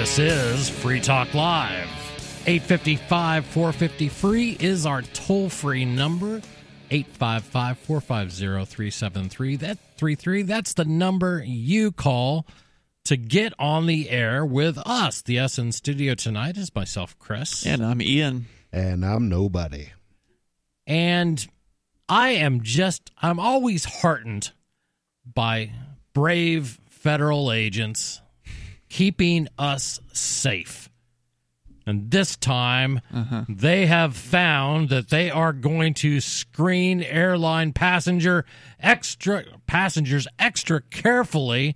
This is Free Talk Live. 855 450 free is our toll free number. 855 450 373. That 33. That's the number you call to get on the air with us. The S in studio tonight is myself, Chris. And I'm Ian. And I'm nobody. And I am just, I'm always heartened by brave federal agents keeping us safe. And this time, uh-huh. they have found that they are going to screen airline passenger extra passengers extra carefully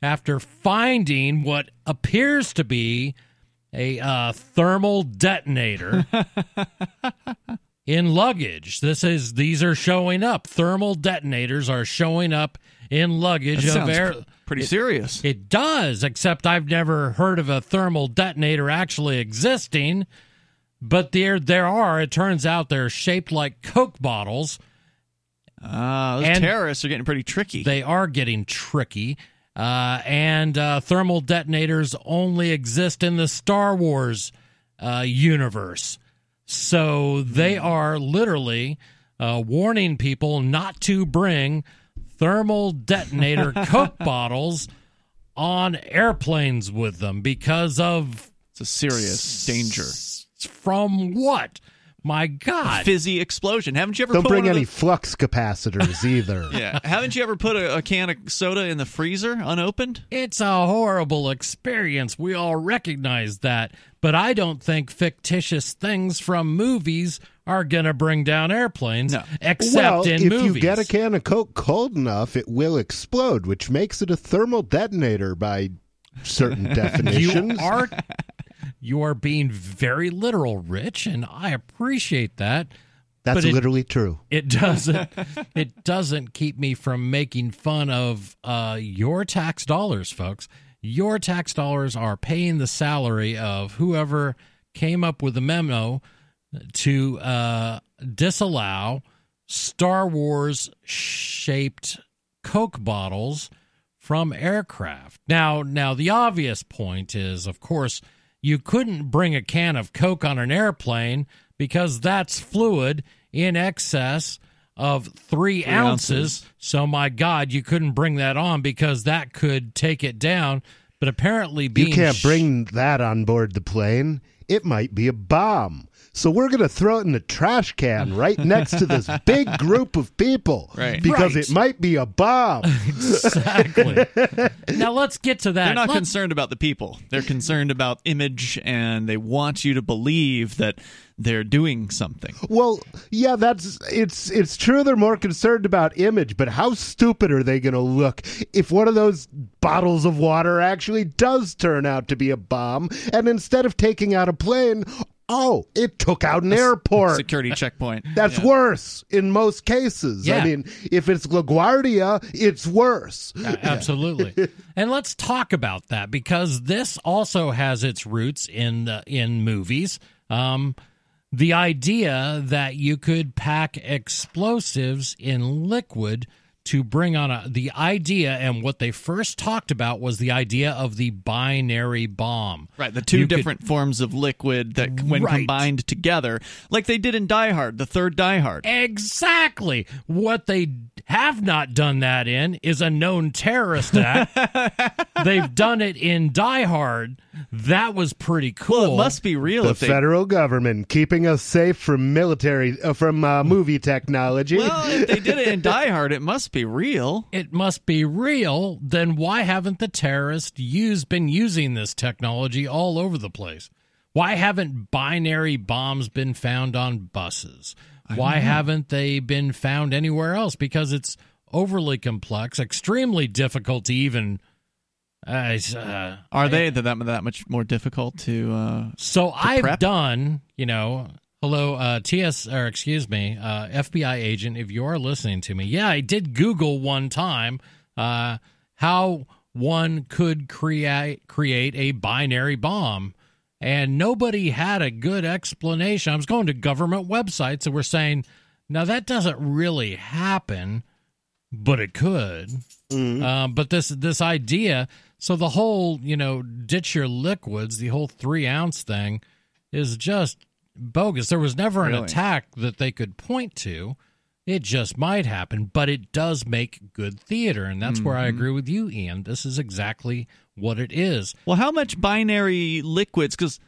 after finding what appears to be a uh, thermal detonator in luggage. This is these are showing up. Thermal detonators are showing up in luggage that of air. Pretty it, serious. It does, except I've never heard of a thermal detonator actually existing. But there, there are. It turns out they're shaped like Coke bottles. Uh, those terrorists are getting pretty tricky. They are getting tricky. Uh, and uh, thermal detonators only exist in the Star Wars uh, universe. So they hmm. are literally uh, warning people not to bring thermal detonator Coke bottles on airplanes with them because of. It's a serious danger. From what? My God. A fizzy explosion. Haven't you ever Don't bring any the... flux capacitors either. yeah. Haven't you ever put a, a, can of soda in the freezer unopened? It's a horrible experience. We all recognize that. But I don't think fictitious things from movies are going to bring down airplanes, no. except well, in if movies. you get a can of Coke cold enough, it will explode, which makes it a thermal detonator by certain definitions. You are you are being very literal, Rich, and I appreciate that. That's it, literally true. It doesn't. it doesn't keep me from making fun of uh, your tax dollars, folks. Your tax dollars are paying the salary of whoever came up with the memo to uh, disallow Star Wars shaped Coke bottles from aircraft. Now, now the obvious point is, of course you couldn't bring a can of Coke on an airplane because that's fluid in excess of three, three ounces. ounces. So, my God, you couldn't bring that on because that could take it down. But apparently, you can't sh- bring that on board the plane. It might be a bomb. So we're going to throw it in the trash can right next to this big group of people. Right. Because right. it might be a bomb. exactly. now let's get to that. They're not let's... concerned about the people. They're concerned about image and they want you to believe that they're doing something. Well, yeah, that's it's it's true they're more concerned about image, but how stupid are they going to look if one of those bottles of water actually does turn out to be a bomb and instead of taking out a plane, Oh, it took out an airport. Security checkpoint. That's yeah. worse in most cases. Yeah. I mean, if it's LaGuardia, it's worse. Uh, absolutely. and let's talk about that because this also has its roots in the, in movies. Um, the idea that you could pack explosives in liquid to bring on a, the idea and what they first talked about was the idea of the binary bomb. Right, the two you different could, forms of liquid that when right. combined together, like they did in Die Hard, the third Die Hard. Exactly. What they have not done that in is a known terrorist act. They've done it in Die Hard. That was pretty cool. Well, it must be real. The they... federal government keeping us safe from military, uh, from uh, movie technology. Well, if they did it in Die Hard, it must be real. It must be real. Then why haven't the terrorists used been using this technology all over the place? Why haven't binary bombs been found on buses? Why haven't they been found anywhere else? Because it's overly complex, extremely difficult to even. Uh, uh, Are they that, that that much more difficult to? Uh, so to I've prep? done, you know, hello, uh, TS or excuse me, uh, FBI agent. If you are listening to me, yeah, I did Google one time uh, how one could create create a binary bomb and nobody had a good explanation. I was going to government websites that were saying, now that doesn't really happen, but it could. Mm-hmm. Uh, but this this idea, So the whole, you know, ditch your liquids, the whole three ounce thing is just bogus. There was never an Really? attack that they could point to. It just might happen, but it does make good theater. And that's where I Mm-hmm. agree with you, Ian. This is exactly what it is. Well, how much binary liquids? Because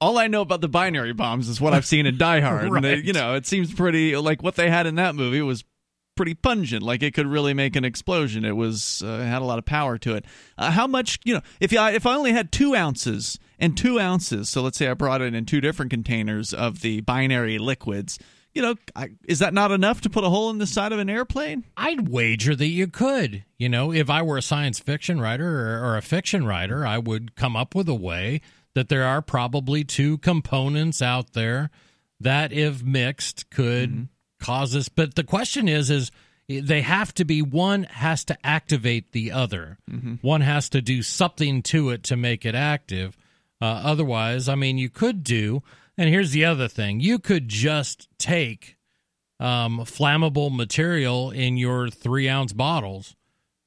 all I know about the binary bombs is what I've seen in Die Hard. and they, you know, it seems pretty like what they had in that movie was pretty pungent. Like it could really make an explosion. It was uh, had a lot of power to it. Uh, how much? You know, if I if I only had two ounces and two ounces, so let's say I brought it in two different containers of the binary liquids. You know, I, is that not enough to put a hole in the side of an airplane? I'd wager that you could. You know, if I were a science fiction writer or, or a fiction writer, I would come up with a way that there are probably two components out there that, if mixed, could mm-hmm. cause this. But the question is, is they have to be one has to activate the other. Mm-hmm. One has to do something to it to make it active. Uh, otherwise, I mean, you could do. And here's the other thing: you could just take um, flammable material in your three ounce bottles,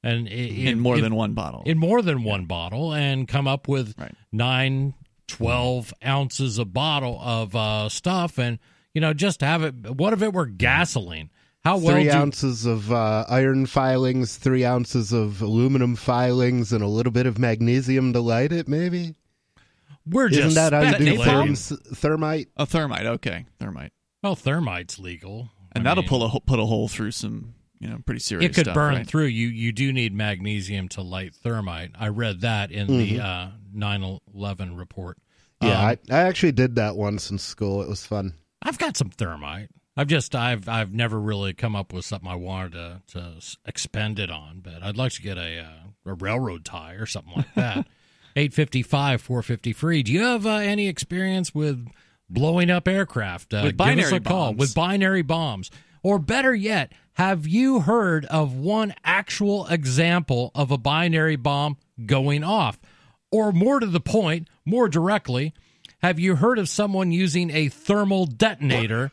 and i- In more if- than one bottle. in more than one bottle, and come up with Right. nine, 12 ounces a bottle of uh, stuff, and you know, just have it. What if it were gasoline? How well three do, ounces of uh, iron filings, three ounces of aluminum filings, and a little bit of magnesium to light it. Maybe we're just isn't that how you do speculating. therm- thermite? a thermite. Okay, thermite. Well, thermite's legal, and I that'll mean, pull a put a hole through some you know pretty serious. It could stuff, burn right? through. You you do need magnesium to light thermite. I read that in the uh, 9/11 report. Yeah, Um, I, I actually did that once in school. It was fun. I've got some thermite. I've just I've I've never really come up with something I wanted to to expend it on, but I'd like to get a uh, a railroad tie or something like that. Eight fifty five, four fifty free. Do you have uh, any experience with blowing up aircraft? Uh, With binary bombs. with binary bombs, or better yet, have you heard of one actual example of a binary bomb going off? Or more to the point, more directly, have you heard of someone using a thermal detonator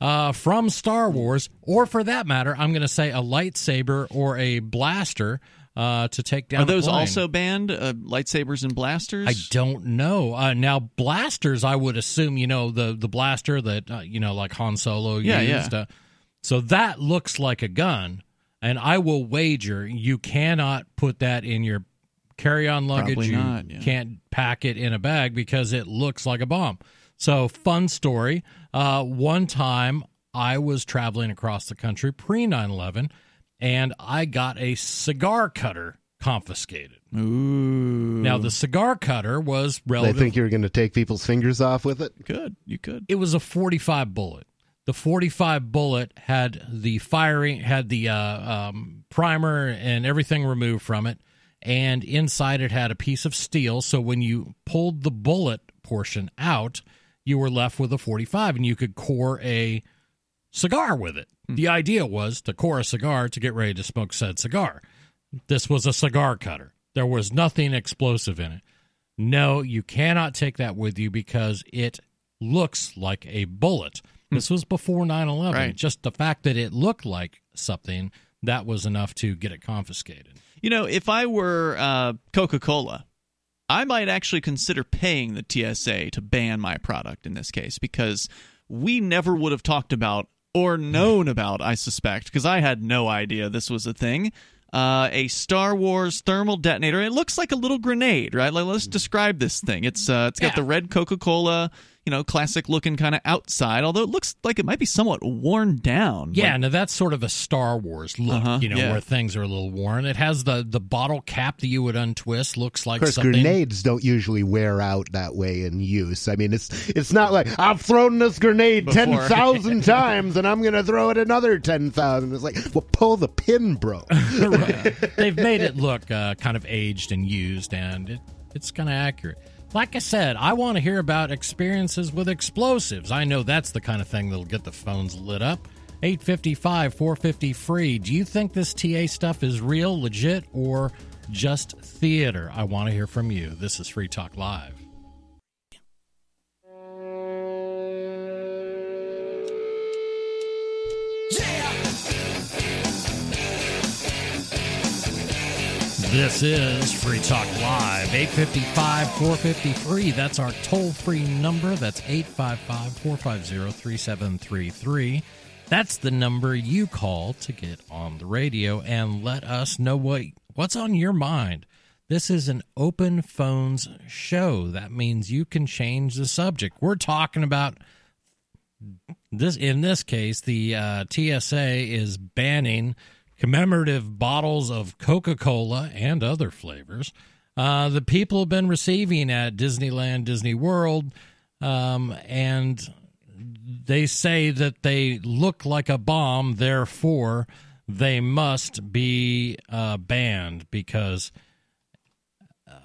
uh, from Star Wars, or for that matter, I'm going to say a lightsaber or a blaster uh, to take down? Are those also banned? Uh, lightsabers and blasters? I don't know. Uh, now blasters, I would assume you know the the blaster that uh, you know like Han Solo Yeah, yeah. used. Uh, so that looks like a gun, and I will wager you cannot put that in your carry-on luggage. Probably you not, yeah. can't pack it in a bag because it looks like a bomb. So fun story. Uh, one time I was traveling across the country pre 9/11, and I got a cigar cutter confiscated. Ooh. Now the cigar cutter was relevant. They think you're going to take people's fingers off with it. Good. You could. it was a 45 bullet. The 45 bullet had the firing, had the uh, um, primer and everything removed from it, and inside it had a piece of steel. So when you pulled the bullet portion out, you were left with a 45, and you could core a cigar with it. The idea was to core a cigar to get ready to smoke said cigar. This was a cigar cutter. There was nothing explosive in it. No, you cannot take that with you because it looks like a bullet. This was before 9 11. Right. Just the fact that it looked like something, that was enough to get it confiscated. You know, if I were uh, Coca Cola, I might actually consider paying the TSA to ban my product in this case because we never would have talked about or known about, I suspect, because I had no idea this was a thing. Uh, a Star Wars thermal detonator. It looks like a little grenade, right? Like, let's describe this thing. It's uh, it's got Yeah. the red Coca Cola, you know, classic looking kind of outside. Although it looks like it might be somewhat worn down. Yeah, Like- now that's sort of a Star Wars look, Uh-huh, you know, yeah. where things are a little worn. It has the, the bottle cap that you would untwist, looks like Of course, something. grenades don't usually wear out that way in use. I mean, it's it's not like I've thrown this grenade ten Before. thousand times and I'm going to throw it another ten thousand. It's like, well, pull the pin, bro. They've made it look uh, kind of aged and used, and it, it's kind of accurate. Like I said, I want to hear about experiences with explosives. I know that's the kind of thing that'll get the phones lit up. 855 450 free. Do you think this TA stuff is real, legit, or just theater? I want to hear from you. This is Free Talk Live. This is Free Talk Live, 855 453. That's our toll free number. That's 855 450 3733. That's the number you call to get on the radio and let us know what what's on your mind. This is an open phones show. That means you can change the subject. We're talking about this in this case the uh, TSA is banning commemorative bottles of Coca-Cola and other flavors. Uh, the people have been receiving at Disneyland, Disney World, um, and they say that they look like a bomb, therefore they must be uh, banned because uh,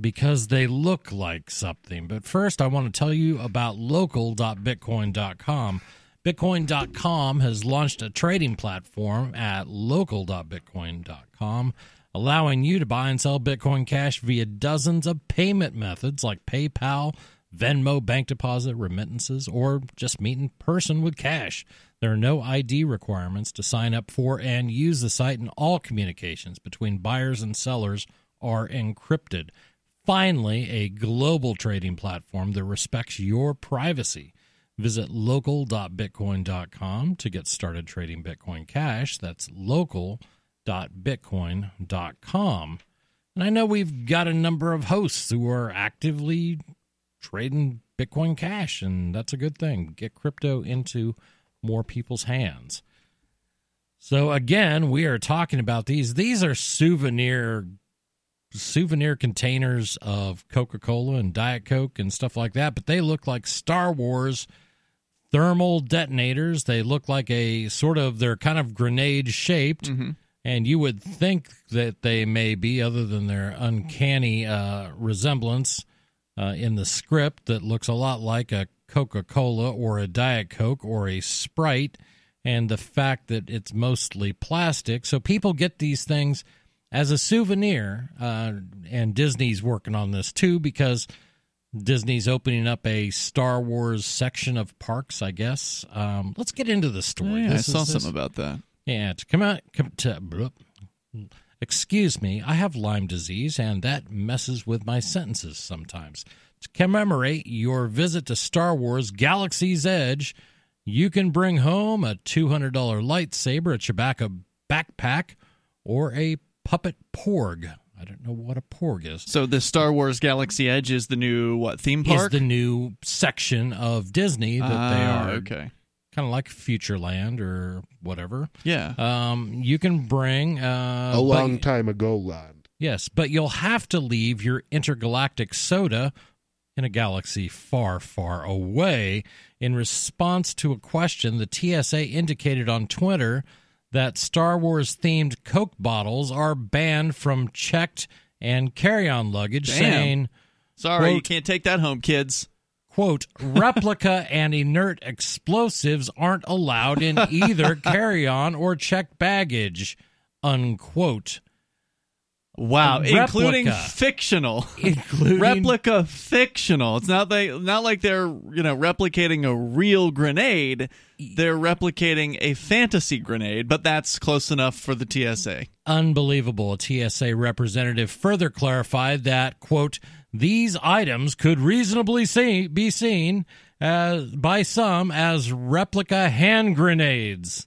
because they look like something. But first, I want to tell you about local.bitcoin.com. Bitcoin.com has launched a trading platform at local.bitcoin.com, allowing you to buy and sell Bitcoin Cash via dozens of payment methods like PayPal, Venmo, bank deposit, remittances, or just meet in person with cash. There are no ID requirements to sign up for and use the site, and all communications between buyers and sellers are encrypted. Finally, a global trading platform that respects your privacy. Visit local.bitcoin.com to get started trading Bitcoin Cash. That's local.bitcoin.com. And I know we've got a number of hosts who are actively trading Bitcoin Cash, and that's a good thing. Get crypto into more people's hands. So again, we are talking about these. These are souvenir souvenir containers of Coca-Cola and Diet Coke and stuff like that, but they look like Star Wars thermal detonators. They look like a sort of they're kind of grenade shaped. Mm-hmm. And you would think that they may be, other than their uncanny uh, resemblance uh, in the script that looks a lot like a Coca Cola or a Diet Coke or a Sprite, and the fact that it's mostly plastic. So people get these things as a souvenir, uh, and Disney's working on this too because Disney's opening up a Star Wars section of parks, I guess. Um, let's get into the story. Yeah, I saw this- something about that. yeah, to come out, come to, blup. excuse me, I have Lyme disease, and that messes with my sentences sometimes. To commemorate your visit to Star Wars Galaxy's Edge, you can bring home a $200 lightsaber, a Chewbacca backpack, or a puppet porg. I don't know what a porg is. So the Star Wars Galaxy Edge is the new what theme park? Is the new section of Disney that they Ah, are okay. kind of like Futureland or whatever. Yeah. Um, you can bring uh, a but- long time ago land. Yes, but you'll have to leave your intergalactic soda in a galaxy far, far away. In response to a question, the TSA indicated on Twitter that Star Wars themed Coke bottles are banned from checked and carry on luggage, Damn. saying, Sorry, you can't take that home, kids. quote, replica and inert explosives aren't allowed in either carry on or checked baggage, unquote. Wow, including fictional. Including replica fictional. It's not they not like they're, you know, replicating a real grenade. They're replicating a fantasy grenade, but that's close enough for the TSA. unbelievable. A TSA representative further clarified that, quote, these items could reasonably see, be seen as, by some as replica hand grenades.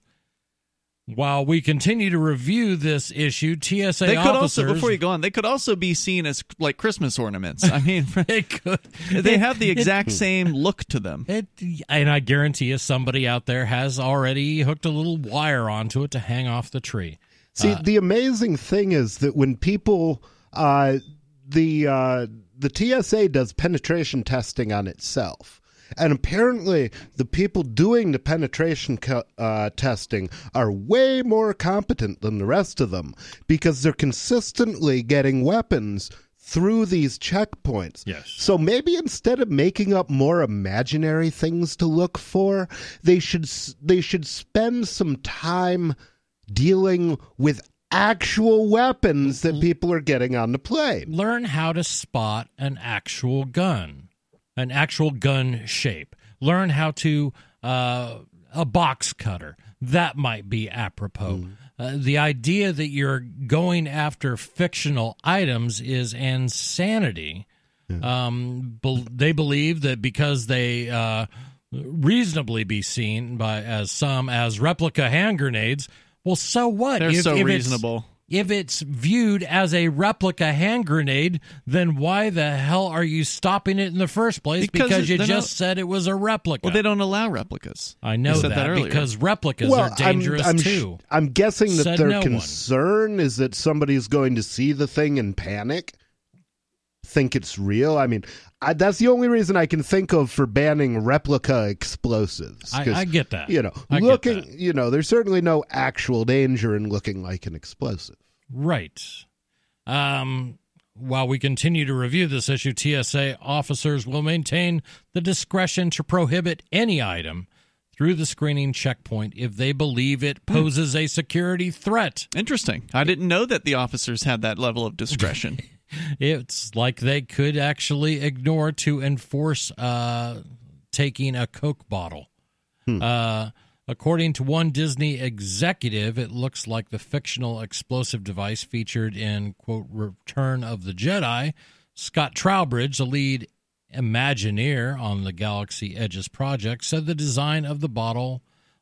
While we continue to review this issue, TSA They could officers also before you go on, they could also be seen as like Christmas ornaments. I mean, they could they have the It- exact same look to them. It, and I guarantee you, somebody out there has already hooked a little wire onto it to hang off the tree. See, the amazing thing is that when people, uh, the uh, the TSA does penetration testing on itself, and apparently the people doing the penetration co- uh, testing are way more competent than the rest of them because they're consistently getting weapons through these checkpoints. Yes. So maybe instead of making up more imaginary things to look for, they should s- they should spend some time dealing with actual weapons that people are getting on the plane. learn how to spot an actual gun, an actual gun shape. Learn how to uh, a box cutter. That might be apropos. uh, the idea that you're going after fictional items is insanity. Um, bel they believe that because they uh, reasonably be seen by as some as replica hand grenades. Well, so what? They're so reasonable. If it's viewed as a replica hand grenade, then why the hell are you stopping it in the first place? Because Because, you just not- said it was a replica. Well, they don't allow replicas. I know that, that because replicas well, are dangerous I'm, I'm, sh- too. I'm guessing that Said their no one. concern is that somebody's going to see the thing and panic, think it's real. I mean, I, that's the only reason I can think of for banning replica explosives. I, 'Cause, I get that. You know, I looking, that. you know, there's certainly no actual danger in looking like an explosive. Right. Um, while we continue to review this issue, TSA officers will maintain the discretion to prohibit any item through the screening checkpoint if they believe it Hmm. poses a security threat. Interesting. I didn't know that the officers had that level of discretion. It's like they could actually ignore to enforce uh, taking a Coke bottle. Uh, according to one Disney executive, it looks like the fictional explosive device featured in quote Return of the Jedi. Scott Trowbridge, the lead Imagineer on the Galaxy Edges project, said the design of the bottle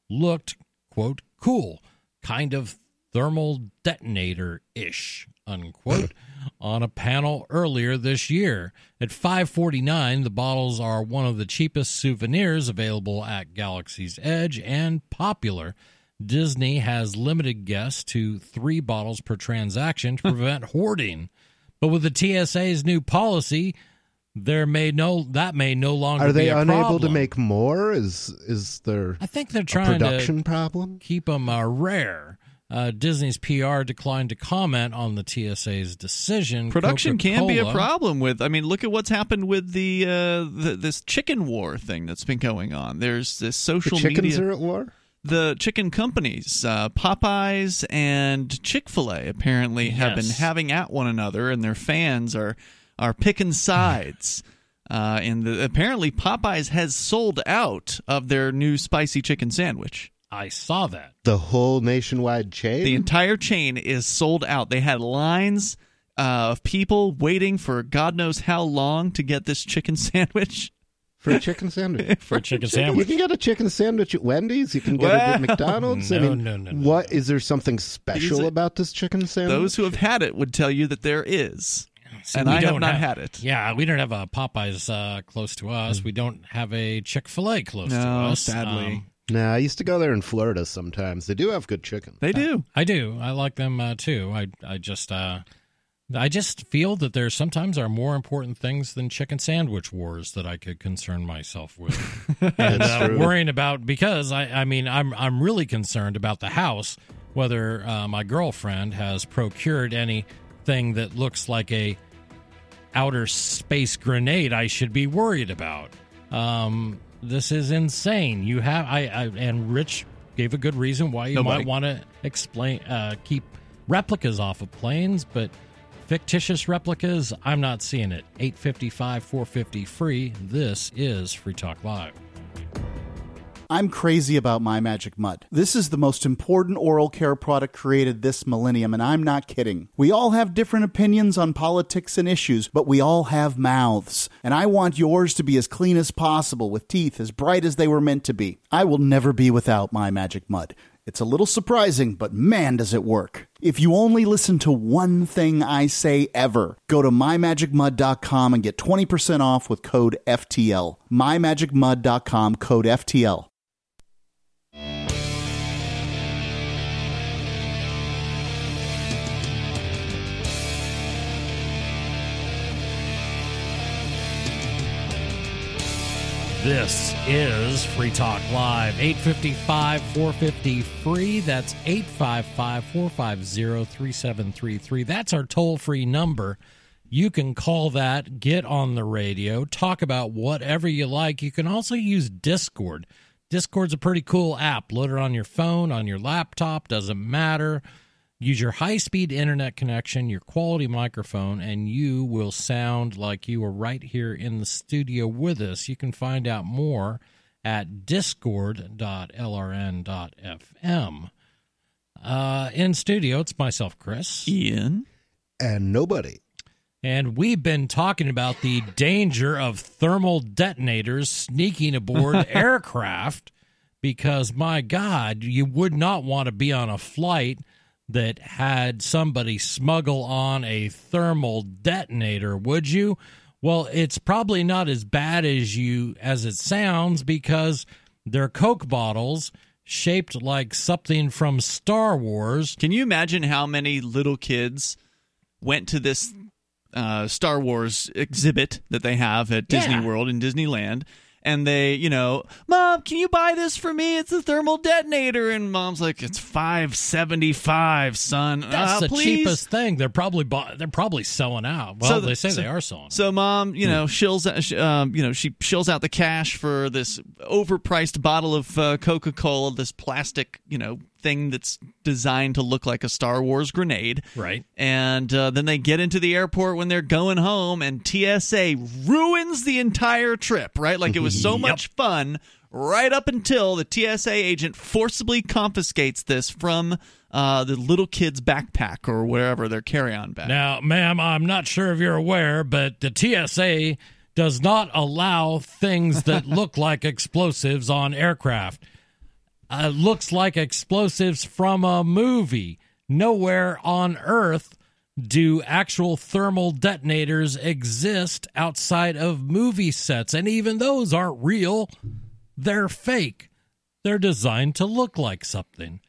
looked quote cool, kind of thermal detonator ish unquote on a panel earlier this year at 549 the bottles are one of the cheapest souvenirs available at galaxy's edge and popular disney has limited guests to three bottles per transaction to prevent hoarding but with the tsa's new policy there may no that may no longer be a problem. Are they unable to make more? Is is there i think they're trying to production problem? keep them uh, rare. Uh, Disney's PR declined to comment on the TSA's decision. Production can be a problem with. I mean, look at what's happened with the, uh, the this chicken war thing that's been going on. There's this The social chickens media. are at war. the chicken companies, uh, Popeyes and Chick Fil A, apparently have been having at one another, and their fans are are picking sides. Uh, and the, apparently, Popeyes has sold out of their new spicy chicken sandwich. I saw that. The whole nationwide chain. The entire chain is sold out. They had lines uh, of people waiting for God knows how long to get this chicken sandwich. for a chicken sandwich. For a chicken sandwich. You can get a chicken sandwich at Wendy's. You can get it at McDonald's. I no, mean, no, no, no, what is there something special These are- about this chicken sandwich? Those who have had it would tell you that there is. See, and we I have don't not had it. Yeah, we don't have a Popeyes uh, close to us. We don't have a Chick Fil A close to No, us. sadly. Um, Nah, I used to go there in Florida sometimes. They do have good chicken. They do. I do. I like them uh, too. I I just uh, I just feel that there sometimes are more important things than chicken sandwich wars that I could concern myself with, and That's uh, true. worrying about because I I mean I'm I'm really concerned about the house whether uh, my girlfriend has procured anything that looks like a outer space grenade I should be worried about. Um, this is insane. You have I, I and Rich gave a good reason why you Nobody. might want to explain uh, keep replicas off of planes, but fictitious replicas, I'm not seeing it. 855 450 free. This is Free Talk Live. I'm crazy about My Magic Mud. This is the most important oral care product created this millennium, and I'm not kidding. We all have different opinions on politics and issues, but we all have mouths. And I want yours to be as clean as possible, with teeth as bright as they were meant to be. I will never be without My Magic Mud. It's a little surprising, but man, does it work. If you only listen to one thing I say ever, go to mymagicmud.com and get 20% off with code FTL. mymagicmud.com, code FTL. This is Free Talk Live. 855 450 free. That's 855 450 3733. That's our toll free number. You can call that, get on the radio, talk about whatever you like. You can also use Discord. Discord's a pretty cool app. Load it on your phone, on your laptop, doesn't matter. Use your high speed internet connection, your quality microphone, and you will sound like you are right here in the studio with us. You can find out more at discord.lrn.fm. Uh, in studio, it's myself, Chris. Ian. And nobody. And we've been talking about the danger of thermal detonators sneaking aboard aircraft because, my God, you would not want to be on a flight that had somebody smuggle on a thermal detonator, would you? Well, it's probably not as bad as you as it sounds because they're Coke bottles shaped like something from Star Wars. Can you imagine how many little kids went to this uh, Star Wars exhibit that they have at Disney Yeah. World in Disneyland? And they, you know, mom, can you buy this for me? It's a thermal detonator. And mom's like, it's five seventy five, son. That's uh, the please. cheapest thing. They're probably bu- they're probably selling out. Well, So the- they say so- they are selling. out. So mom, you know, shills, um, you know, she shills out the cash for this overpriced bottle of uh, Coca Cola, this plastic, you know, thing that's designed to look like a Star Wars grenade. right. And uh, then they get into the airport when they're going home, and TSA ruins the entire trip, right? Like it was so much fun, right up until the TSA agent forcibly confiscates this from uh, the little kid's backpack or wherever their carry on bag. Now, ma'am, I'm not sure if you're aware, but the TSA does not allow things that look like explosives on aircraft. Uh, looks like explosives from a movie. Nowhere on Earth do actual thermal detonators exist outside of movie sets, and even those aren't real. They're fake. They're designed to look like something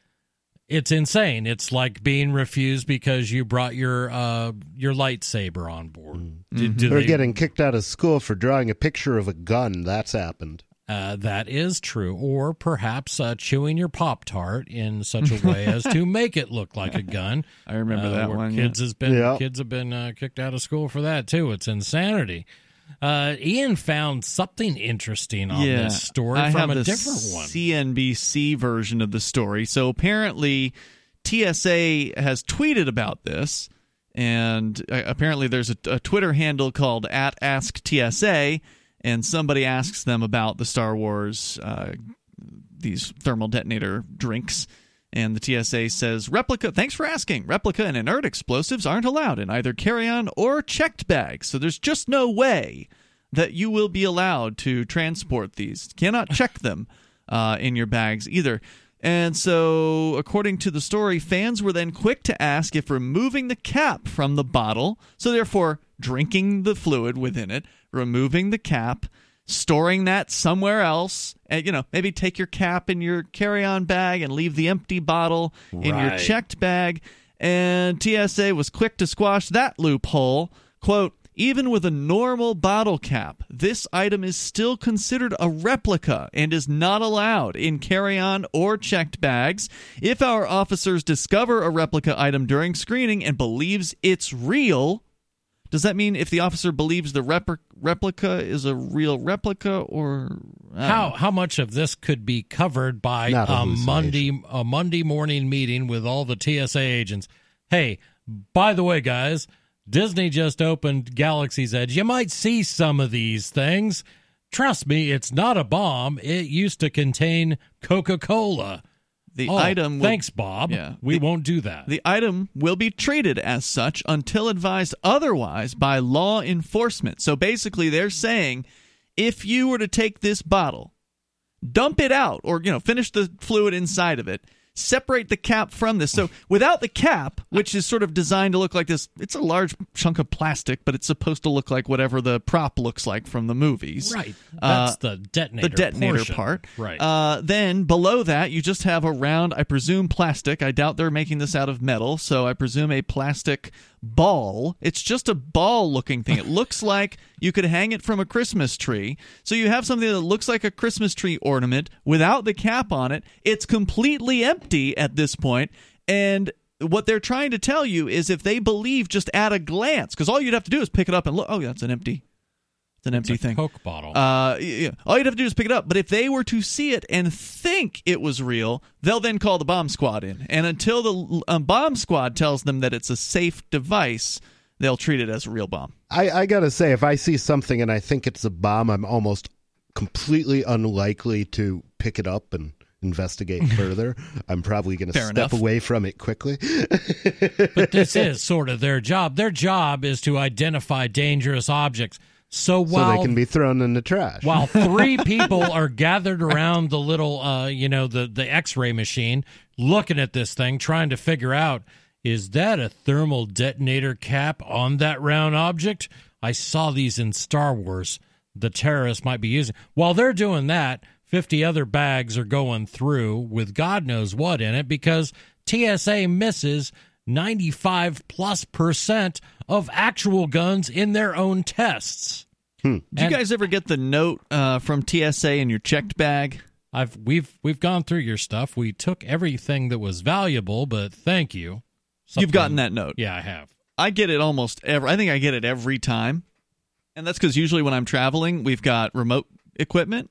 it's insane. It's like being refused because you brought your uh, your lightsaber on board. Do Or they- getting kicked out of school for drawing a picture of a gun. That's happened. Uh, that is true, or perhaps uh, chewing your pop tart in such a way as to make it look like a gun. I remember Uh, that where one. Kids has been Yeah. kids have been uh, kicked out of school for that too. It's insanity. Uh, Ian found something interesting on yeah. this story I from have a the different one. CNBC version of the story. So apparently, TSA has tweeted about this, and uh, apparently there's a, a Twitter handle called at Ask TSA, and somebody asks them about the Star Wars uh, these thermal detonator drinks. And the TSA says, replica, thanks for asking. Replica and inert explosives aren't allowed in either carry on or checked bags. So there's just no way that you will be allowed to transport these. Cannot check them uh, in your bags either. And so, according to the story, fans were then quick to ask if removing the cap from the bottle, so therefore drinking the fluid within it, removing the cap, storing that somewhere else, and you know, maybe take your cap in your carry-on bag and leave the empty bottle in your checked bag. And TSA was quick to squash that loophole. Quote, even with a normal bottle cap, this item is still considered a replica and is not allowed in carry on or checked bags. If our officers discover a replica item during screening and believes it's real, does that mean if the officer believes the repri- replica is a real replica or How know. how much of this could be covered by Not a a. Monday a Monday morning meeting with all the TSA agents? Hey, by the way, guys, Disney just opened Galaxy's Edge. You might see some of these things. Trust me, it's not a bomb. It used to contain Coca Cola. The Oh, item will- thanks, Bob. Yeah. we The- won't do that. The item will be treated as such until advised otherwise by law enforcement. So basically, they're saying if you were to take this bottle, dump it out, or you know, finish the fluid inside of it, separate the cap from this. So without the cap, which is sort of designed to look like this, it's a large chunk of plastic, but it's supposed to look like whatever the prop looks like from the movies. right. Uh, That's the detonator. the detonator portion. part. Right. Uh, then below that, you just have a round, I presume, plastic. I doubt they're making this out of metal, so I presume a plastic ball. It's just a ball looking thing. It looks like you could hang it from a Christmas tree. So you have something that looks like a Christmas tree ornament without the cap on it. It's completely empty at this point, and what they're trying to tell you is if they believe just at a glance, because all you'd have to do is pick it up and look. Oh, yeah, it's an empty, it's an empty It's a thing. Coke bottle. Uh, yeah. All you'd have to do is pick it up. But if they were to see it and think it was real, they'll then call the bomb squad in. And until the um, bomb squad tells them that it's a safe device, they'll treat it as a real bomb. I, I gotta say, if I see something and I think it's a bomb, I'm almost completely unlikely to pick it up and investigate further. I'm probably going to step enough. away from it quickly. but this is sort of their job. Their job is to identify dangerous objects. So so they can be thrown in the trash. while three people are gathered around the little uh you know the the x-ray machine looking at this thing trying to figure out is that a thermal detonator cap on that round object i saw these in star wars the terrorists might be using while they're doing that 50 other bags are going through with god knows what in it because tsa misses 95 plus percent of actual guns in their own tests Did you guys ever get the note uh, from TSA in your checked bag? I've we've we've gone through your stuff. We took everything that was valuable, but thank you. You've gotten that note. Yeah, I have. I get it almost every. I think I get it every time, and that's because usually when I'm traveling, we've got remote equipment,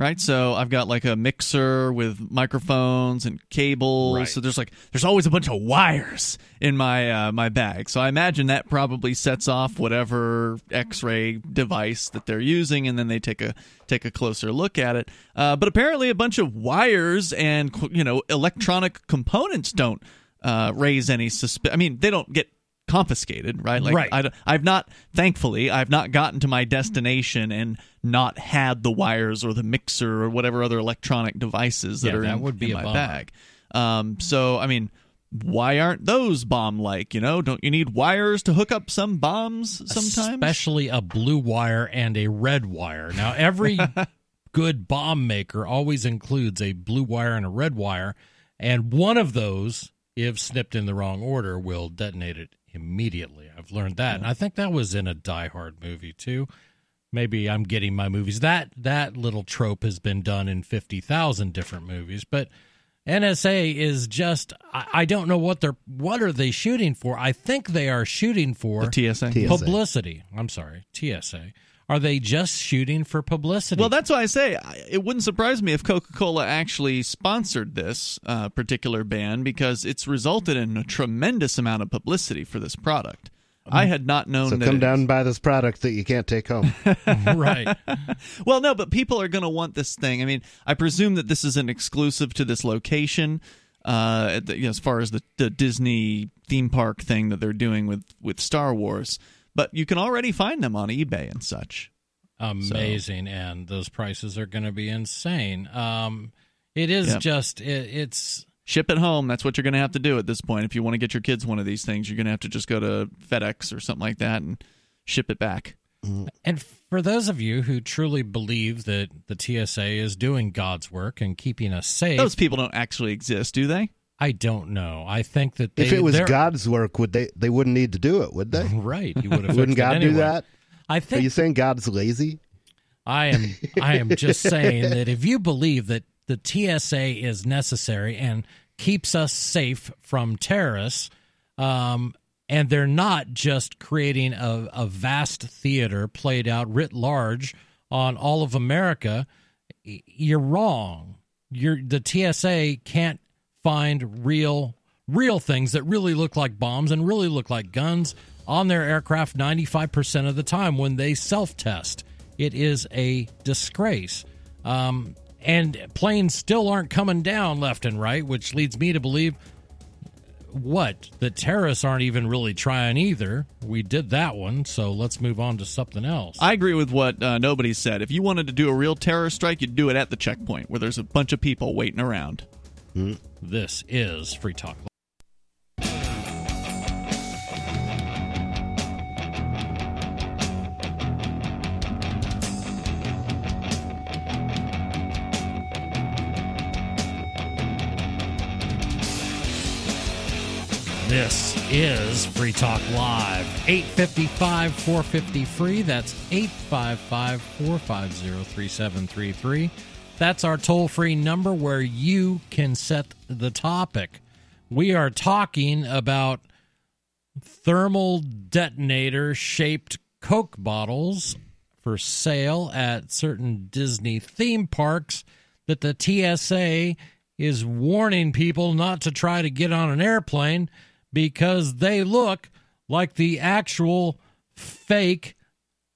right? So I've got like a mixer with microphones and cables. Right. So there's like there's always a bunch of wires in my uh, my bag. So I imagine that probably sets off whatever X-ray device that they're using, and then they take a take a closer look at it. Uh, but apparently, a bunch of wires and you know electronic components don't uh, raise any suspicion. I mean, they don't get confiscated, right? Like Right. I, I've not, thankfully, I've not gotten to my destination and not had the wires or the mixer or whatever other electronic devices that Yeah, are that in, would be in my bag. Um, so I mean, why aren't those bomb like? You know, don't you need wires to hook up some bombs sometimes? Especially a blue wire and a red wire. Now, every good bomb maker always includes a blue wire and a red wire, and one of those, if snipped in the wrong order, will detonate it immediately. I've learned that, and I think that was in a Die Hard movie too. Maybe I'm getting my movies. That that little trope has been done in fifty thousand different movies, but NSA is just I, I don't know what they're what are they shooting for. I think they are shooting for the TSA. TSA. publicity. I'm sorry, TSA. Are they just shooting for publicity? Well, that's why I say it wouldn't surprise me if Coca Cola actually sponsored this uh, particular ban because it's resulted in a tremendous amount of publicity for this product. I had not known so that. come it- down and buy this product that you can't take home. right. Well, no, but people are going to want this thing. I mean, I presume that this isn't exclusive to this location. Uh, the- you know, as far as the, the Disney theme park thing that they're doing with with Star Wars, but you can already find them on eBay and such. Amazing, and those prices are going to be insane. Um, it is Yep. just it, it's Ship it home. That's what you're going to have to do at this point. If you want to get your kids one of these things, you're going to have to just go to FedEx or something like that and ship it back. And for those of you who truly believe that the TSA is doing God's work and keeping us safe, Those people don't actually exist, do they? I don't know. I think that they, if it was God's work, would they? They wouldn't need to do it, would they? right, you would have Wouldn't God do that? I Are think you saying God's lazy? I am. I am just saying that if you believe that the TSA is necessary and keeps us safe from terrorists, um, and they're not just creating a, a vast theater played out writ large on all of America, you're wrong. You're the TSA can't find real real things that really look like bombs and really look like guns on their aircraft 95% of the time when they self test. It is a disgrace. Um, and planes still aren't coming down left and right, which leads me to believe what? The terrorists aren't even really trying either. We did that one, so let's move on to something else. I agree with what uh, nobody said. If you wanted to do a real terror strike, you'd do it at the checkpoint where there's a bunch of people waiting around. This is Free Talk. This is Free Talk Live. 855 450 free. That's 855 450 3733. That's our toll free number where you can set the topic. We are talking about thermal detonator shaped Coke bottles for sale at certain Disney theme parks that the TSA is warning people not to try to get on an airplane because they look like the actual fake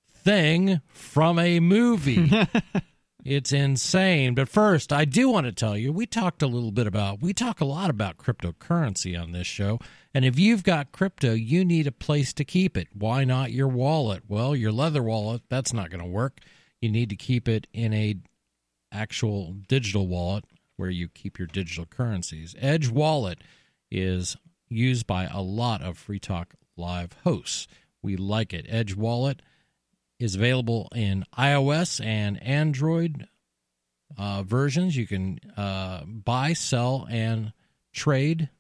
thing from a movie. It's insane. But first, I do want to tell you we talked a little bit about, we talk a lot about cryptocurrency on this show. And if you've got crypto, you need a place to keep it. Why not your wallet? Well, your leather wallet, that's not going to work. You need to keep it in a actual digital wallet where you keep your digital currencies. Edge Wallet is used by a lot of Free Talk Live hosts. We like it. Edge Wallet is available in iOS and Android uh, versions. You can uh, buy, sell, and trade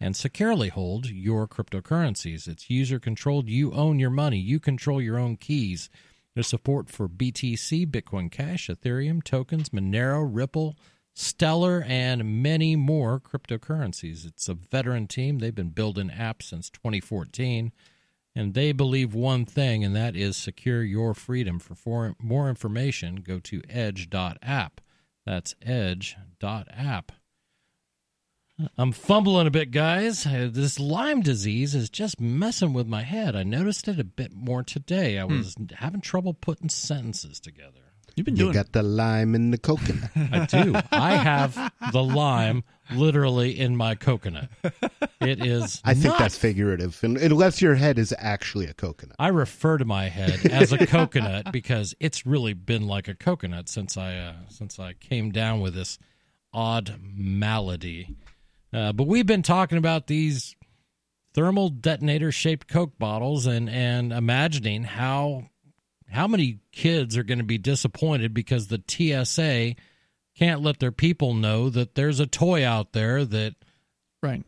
and securely hold your cryptocurrencies. It's user controlled. You own your money, you control your own keys. There's support for BTC, Bitcoin Cash, Ethereum, tokens, Monero, Ripple, Stellar, and many more cryptocurrencies. It's a veteran team. They've been building apps since 2014, and they believe one thing, and that is secure your freedom. For more information, go to edge.app. That's edge.app. I'm fumbling a bit, guys. Uh, This Lyme disease is just messing with my head. I noticed it a bit more today. I was having trouble putting sentences together. You've been doing. You got the lime in the coconut. I do. I have the lime literally in my coconut. It is. I think not- that's figurative, unless your head is actually a coconut. I refer to my head as a coconut because it's really been like a coconut since I uh, since I came down with this odd malady. Uh, but we've been talking about these thermal detonator shaped Coke bottles and and imagining how how many kids are going to be disappointed because the TSA can't let their people know that there's a toy out there that right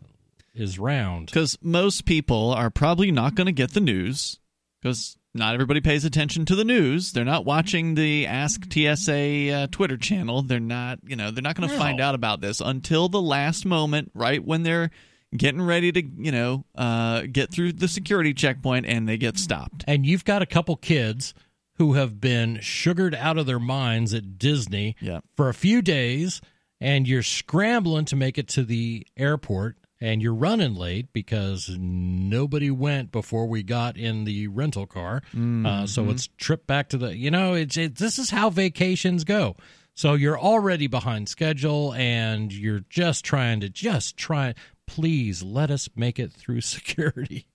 is round. because most people are probably not going to get the news because not everybody pays attention to the news. They're not watching the Ask TSA uh, Twitter channel. They're not, you know, they're not going to No. find out about this until the last moment, right when they're getting ready to, you know, uh, get through the security checkpoint and they get stopped. and you've got a couple kids who have been sugared out of their minds at Disney Yeah. for a few days, and you're scrambling to make it to the airport, and you're running late because nobody went before we got in the rental car. Uh, so it's trip back to the, you know, it's it, this is how vacations go. So you're already behind schedule, and you're just trying to just try. Please let us make it through security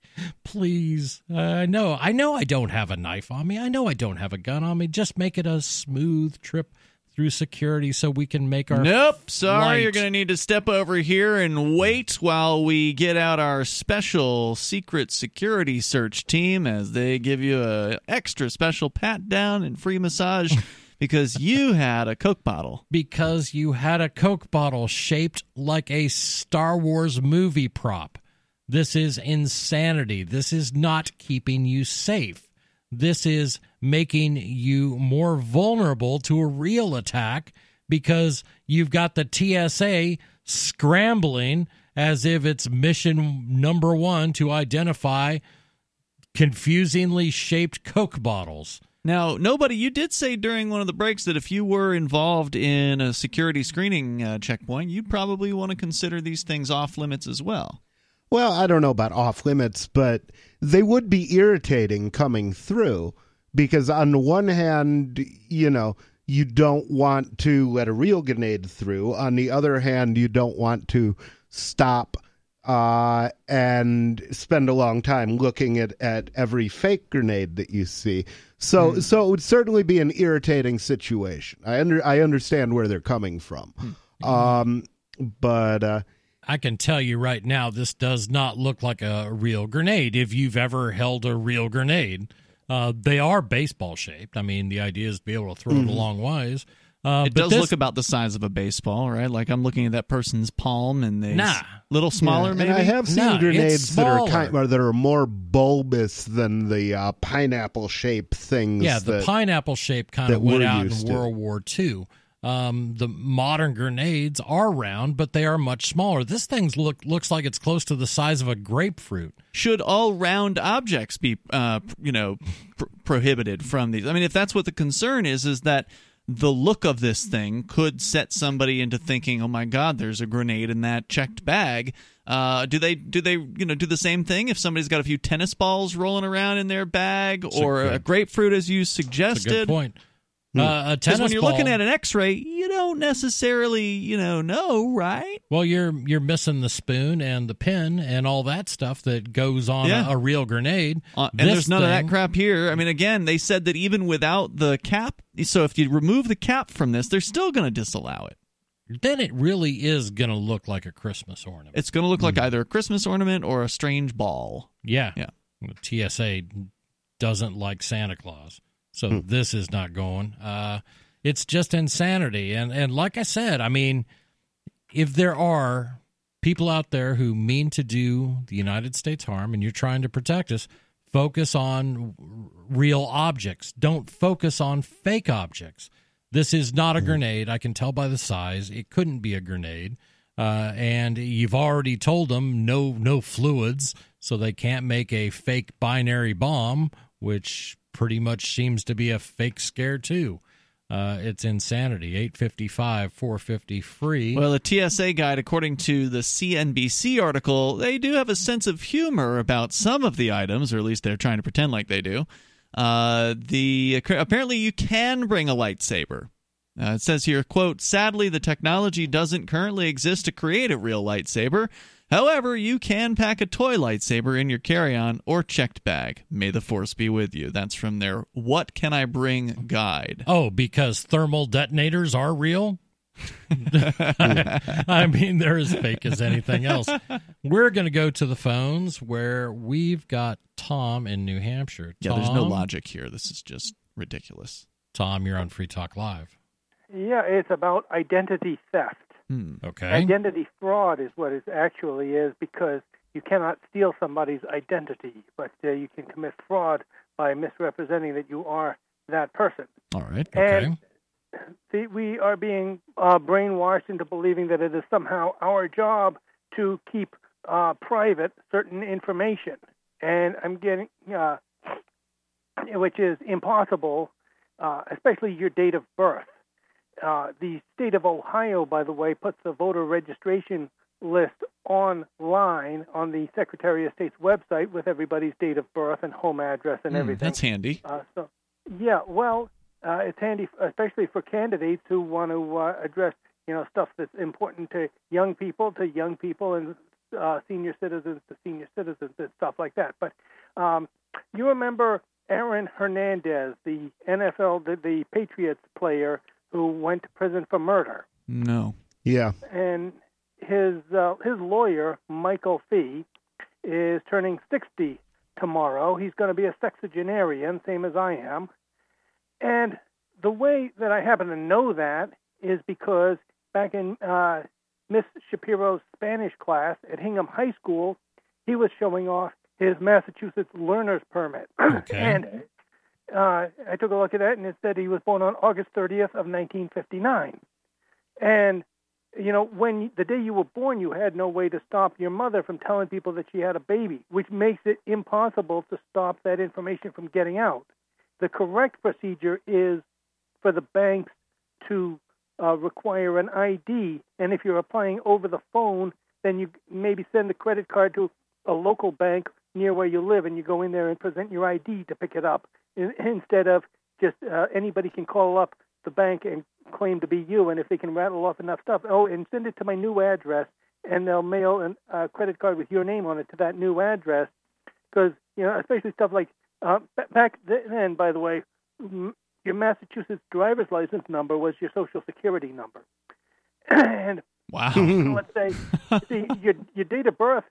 please uh, i know i know i don't have a knife on me i know i don't have a gun on me just make it a smooth trip through security so we can make our Nope. Sorry, flight. you're going to need to step over here and wait while we get out our special secret security search team as they give you a extra special pat down and free massage because you had a Coke bottle. because you had a coke bottle shaped like a star wars movie prop this is insanity this is not keeping you safe this is making you more vulnerable to a real attack because you've got the TSA scrambling as if it's mission number one to identify confusingly shaped Coke bottles. Now, nobody, you did say during one of the breaks that if you were involved in a security screening uh, checkpoint, you'd probably want to consider these things off limits as well. Well, I don't know about off limits, but they would be irritating coming through because, on the one hand, you know, you don't want to let a real grenade through. On the other hand, you don't want to stop uh, and spend a long time looking at, at every fake grenade that you see. So, so it would certainly be an irritating situation. I under I understand where they're coming from, um, but. Uh, I can tell you right now, this does not look like a real grenade. If you've ever held a real grenade, uh, they are baseball shaped. I mean, the idea is to be able to throw it a long ways. Uh, It but does this- look about the size of a baseball, right? Like I'm looking at that person's palm, and they Nah. little smaller, Yeah, maybe. And I have seen No, it's grenades that are kind smaller. or that are more bulbous than the uh, pineapple shaped things. Yeah, the that- pineapple shape kind that of went out in used to. World War II. Um, the modern grenades are round, but they are much smaller. This thing look looks like it's close to the size of a grapefruit. Should all round objects be, uh, you know, pr- prohibited from these? I mean, if that's what the concern is, is that the look of this thing could set somebody into thinking, "Oh my God, there's a grenade in that checked bag." Uh, do they do they you know do the same thing if somebody's got a few tennis balls rolling around in their bag or a, good- grapefruit as you That's a suggested? good point. Uh, a Because tennis when you're ball, looking at an X-ray, you don't necessarily, you know, know, right? well, you're you're missing the spoon and the pin and all that stuff that goes on Yeah. a, a real grenade. Uh, and This there's none of that crap here. I mean, again, they said that even without the cap, so if you remove the cap from this, they're still going to disallow it. Then it really is going to look like a Christmas ornament. It's going to look like either a Christmas ornament or a strange ball. yeah, Yeah. TSA doesn't like Santa Claus, so this is not going. Uh, it's just insanity, and and like I said, I mean, if there are people out there who mean to do the United States harm, and you're trying to protect us, focus on real objects. Don't focus on fake objects. This is not a grenade. I can tell by the size. It couldn't be a grenade. Uh, and you've already told them no no fluids, so they can't make a fake binary bomb, which pretty much seems to be a fake scare too. Uh, it's insanity. Eight fifty five, four fifty free. Well, the TSA guide, according to the CNBC article, they do have a sense of humor about some of the items, or at least they're trying to pretend like they do. Uh, the apparently you can bring a lightsaber. Uh, it says here, quote, sadly, the technology doesn't currently exist to create a real lightsaber. However, you can pack a toy lightsaber in your carry on or checked bag. May the force be with you. That's from their What Can I Bring guide. Oh, because thermal detonators are real? I mean, they're as fake as anything else. We're going to go to the phones where we've got Tom in New Hampshire. Yeah, there's no logic here. This is just ridiculous. Tom, you're on Free Talk Live. Yeah, it's about identity theft. Hmm. Okay. Identity fraud is what it actually is because you cannot steal somebody's identity, but uh, you can commit fraud by misrepresenting that you are that person. All right. Okay. And see, we are being uh, brainwashed into believing that it is somehow our job to keep uh, private certain information, and I'm getting, uh, which is impossible, uh, especially your date of birth. Uh, the state of Ohio, by the way, puts the voter registration list online on the Secretary of State's website with everybody's date of birth and home address and Hmm, everything. that's handy. Uh, so, yeah, well, uh, it's handy, especially for candidates who want to uh, address, you know, stuff that's important to young people, to young people, and uh, senior citizens to senior citizens, and stuff like that. But um, you remember Aaron Hernandez, the NFL, the, the Patriots player who went to prison for murder No. Yeah. and his uh, his lawyer Michael Fee is turning 60 tomorrow. He's going to be a sexagenarian, same as I am. And the way that I happen to know that is because back in uh, Miss Shapiro's Spanish class at Hingham High School, he was showing off his Massachusetts learner's permit. Okay. and uh, I took a look at that, and it said he was born on August 30th of 1959. And you know, when the day you were born, you had no way to stop your mother from telling people that she had a baby, which makes it impossible to stop that information from getting out. The correct procedure is for the banks to uh, require an ID, and if you're applying over the phone, then you maybe send the credit card to a local bank near where you live, and you go in there and present your ID to pick it up, instead of just uh, anybody can call up the bank and claim to be you, and if they can rattle off enough stuff, oh, and send it to my new address, and they'll mail a uh, credit card with your name on it to that new address, because you know, especially stuff like uh, back then, by the way, m- your Massachusetts driver's license number was your Social Security number, and Wow. let's say, see your your date of birth.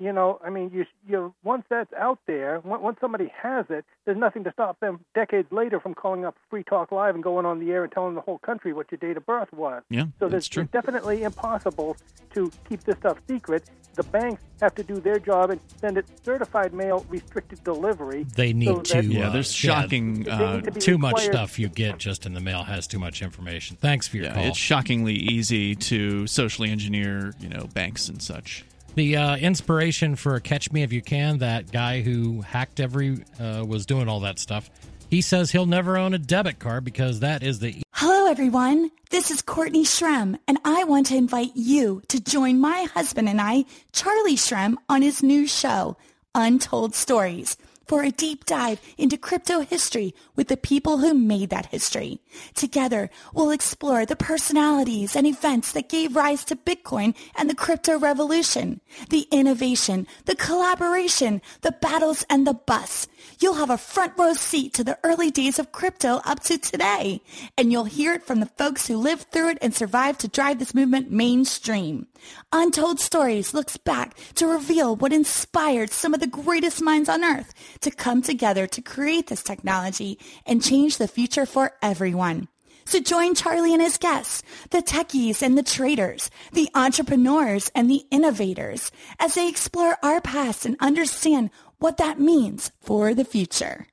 You know, I mean, you you once that's out there, once somebody has it, there's nothing to stop them decades later from calling up Free Talk Live and going on the air and telling the whole country what your date of birth was. Yeah, So that's true. it's definitely impossible to keep this stuff secret. The banks have to do their job and send it certified mail, restricted delivery. They need so to. that- Yeah, uh, there's shocking. They Uh, to be too much stuff you get just in the mail has too much information. Thanks for your yeah, call. it's shockingly easy to socially engineer, you know, banks and such. The uh, inspiration for Catch Me If You Can, that guy who hacked every, uh, was doing all that stuff. He says he'll never own a debit card because that is the Hello, everyone. This is Courtney Shrem, and I want to invite you to join my husband and I, Charlie Shrem, on his new show, Untold Stories. For a deep dive into crypto history with the people who made that history. Together, we'll explore the personalities and events that gave rise to Bitcoin and the crypto revolution, the innovation, the collaboration, the battles, and the busts. You'll have a front row seat to the early days of crypto up to today, and you'll hear it from the folks who lived through it and survived to drive this movement mainstream. Untold Stories looks back to reveal what inspired some of the greatest minds on earth to come together to create this technology and change the future for everyone. So join Charlie and his guests, the techies and the traders, the entrepreneurs and the innovators, as they explore our past and understand what that means for the future.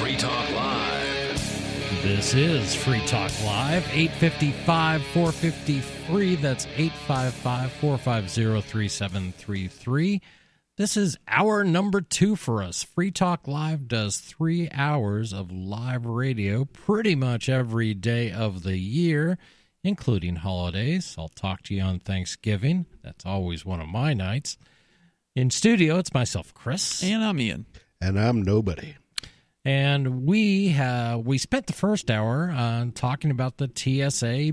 Free Talk Live. This is Free Talk Live, 855 450 free. That's 855 450 3733. This is hour number two for us. Free Talk Live does three hours of live radio pretty much every day of the year, including holidays. I'll talk to you on Thanksgiving. That's always one of my nights. In studio, it's myself, Chris. And I'm Ian. And I'm nobody. And we uh, we spent the first hour uh, talking about the TSA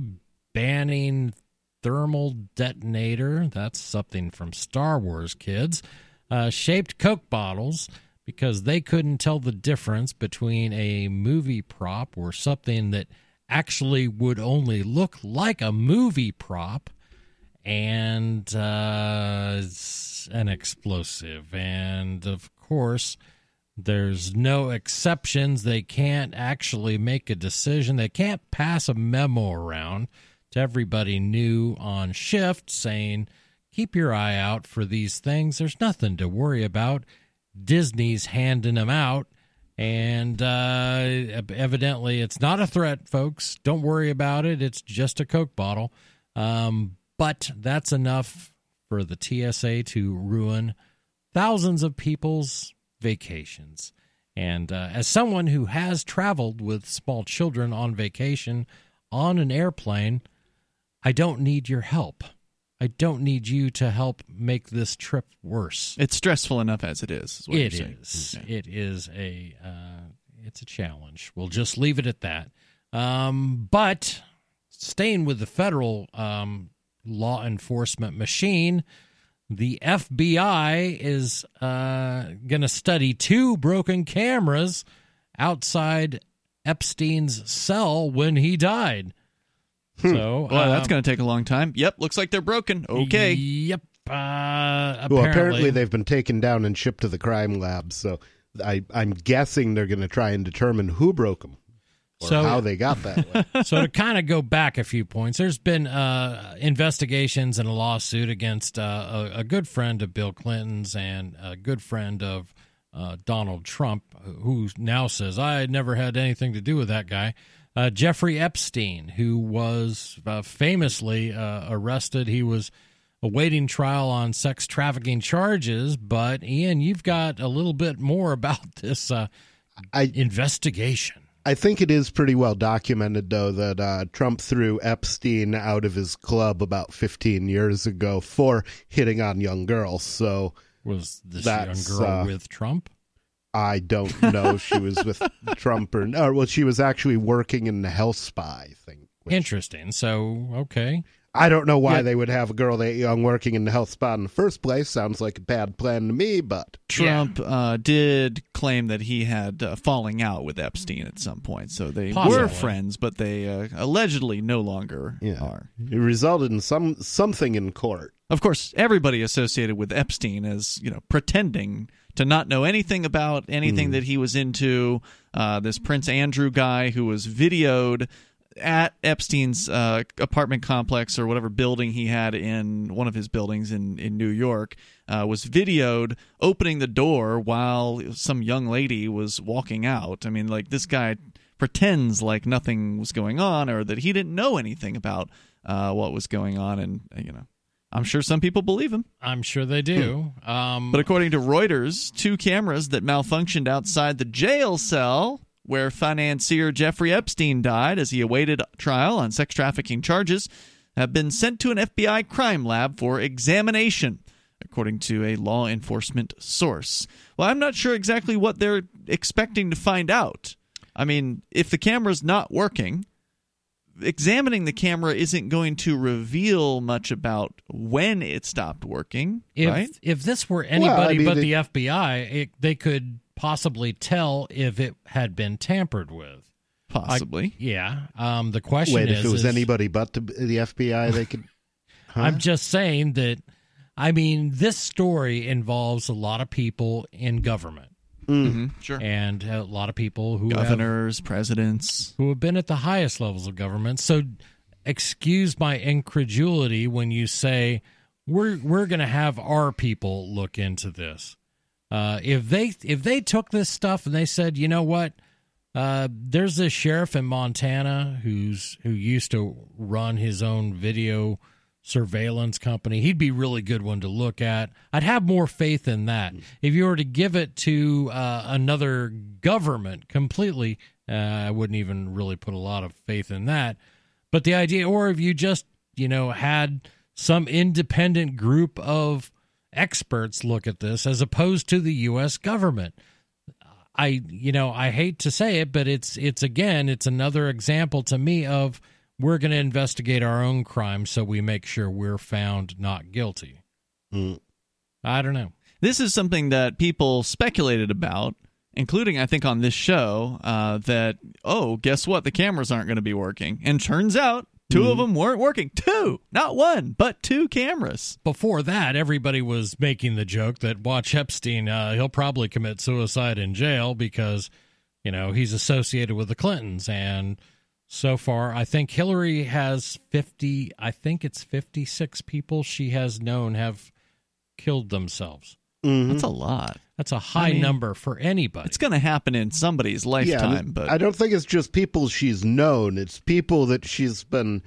banning thermal detonator. That's something from Star Wars, kids. Uh, shaped Coke bottles because they couldn't tell the difference between a movie prop or something that actually would only look like a movie prop and uh, an explosive. And of course, there's no exceptions. They can't actually make a decision. They can't pass a memo around to everybody new on shift saying, keep your eye out for these things. There's nothing to worry about. Disney's handing them out. And uh, evidently, it's not a threat, folks. Don't worry about it. It's just a Coke bottle. Um, but that's enough for the TSA to ruin thousands of people's vacations. And uh, as someone who has traveled with small children on vacation on an airplane, I don't need your help. I don't need you to help make this trip worse. It's stressful enough as it is. is what it you're is. Okay. It is a. Uh, it's a challenge. We'll just leave it at that. Um, but staying with the federal um, law enforcement machine, the FBI is uh, going to study two broken cameras outside Epstein's cell when he died. So, Well, that's um, going to take a long time. Yep, looks like they're broken. Okay. Yep. Uh, apparently, Well, apparently they've been taken down and shipped to the crime lab. So I, I'm guessing they're going to try and determine who broke them or So- how they got that way. so to kind of go back a few points, there's been uh, investigations and a lawsuit against uh, a, a good friend of Bill Clinton's and a good friend of uh, Donald Trump, who now says I never had anything to do with that guy. Uh, Jeffrey Epstein, who was uh, famously uh, arrested, he was awaiting trial on sex trafficking charges. But Ian, you've got a little bit more about this uh, I- investigation. I think it is pretty well documented, though, that uh, Trump threw Epstein out of his club about 15 years ago for hitting on young girls. So Was this young girl uh, with Trump? I don't know if she was with Trump or no. Well, she was actually working in the health spa, I think. which- Interesting. So, okay. I don't know why Yeah. they would have a girl that young working in the health spa in the first place. Sounds like a bad plan to me, but Trump uh, did claim that he had uh, falling out with Epstein at some point, so they Possibly. were friends, but they uh, allegedly no longer yeah, are. it resulted in some something in court. Of course, everybody associated with Epstein is you know pretending to not know anything about anything that he was into. Uh, this Prince Andrew guy who was videoed at Epstein's uh, apartment complex or whatever building he had in one of his buildings in in New York uh, was videoed opening the door while some young lady was walking out. I mean, like this guy pretends like nothing was going on or that he didn't know anything about uh, what was going on, and you know. I'm sure some people believe him. I'm sure they do. Um, But according to Reuters, two cameras that malfunctioned outside the jail cell where financier Jeffrey Epstein died as he awaited trial on sex trafficking charges have been sent to an FBI crime lab for examination, according to a law enforcement source. Well, I'm not sure exactly what they're expecting to find out. I mean, if the camera's not working, examining the camera isn't going to reveal much about when it stopped working, If right? if this were anybody Well, I mean, but it- the FBI, it, they could possibly tell if it had been tampered with. I- Possibly. yeah. Um, the question Wait, is, if it was is- anybody but the, the FBI, they could. Huh? I'm just saying that. I mean, this story involves a lot of people in government Mhm, Sure. and a lot of people who have Governors, presidents. who have been at the highest levels of government. So excuse my incredulity when you say we're we're going to have our people look into this. Uh, if they if they took this stuff and they said, you know what, uh, there's this sheriff in Montana who's who used to run his own video surveillance company. He'd be really good one to look at. I'd have more faith in that. If you were to give it to uh, another government completely, uh, I wouldn't even really put a lot of faith in that. But the idea, or if you just, you know, had some independent group of experts look at this as opposed to the U.S. government. I, you know, I hate to say it, but it's, it's again, it's another example to me of we're going to investigate our own crimes so we make sure we're found not guilty. Mm. I don't know. This is something that people speculated about, including, I think, on this show, uh, that, oh, guess what? The cameras aren't going to be working. And turns out 2 of them weren't working. Two, not one, but two cameras. Before that, everybody was making the joke that watch Epstein, uh, he'll probably commit suicide in jail because, you know, he's associated with the Clintons. And so far, I think Hillary has 50, I think it's 56 people she has known have killed themselves. Mhm. That's a lot. That's a high mean, number for anybody. It's going to happen in somebody's Yeah, lifetime, and but I don't think it's just people she's known. It's people that she's been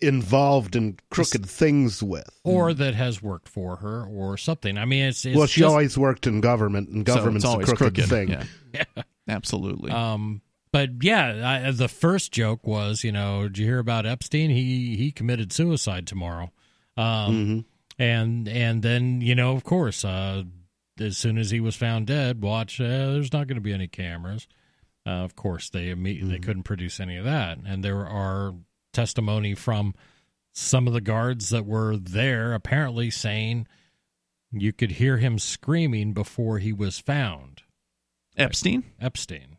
involved in crooked things with. or that has worked for her or something. I mean, it's, it's well, she just- always worked in government, and so government's it's a crooked, crooked. thing. Yeah. Absolutely. Um, but yeah, I, the first joke was, you know, did you hear about Epstein? He he committed suicide tomorrow. Um, Mhm. and and then you know, of course, uh, as soon as he was found dead, watch. Uh, there's not going to be any cameras. Uh, of course, they imme- they couldn't produce any of that, and there are testimony from some of the guards that were there, apparently saying you could hear him screaming before he was found. Epstein? Epstein.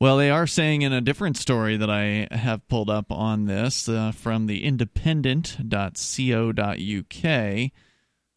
Well, they are saying in a different story that I have pulled up on this uh, from the independent.co.uk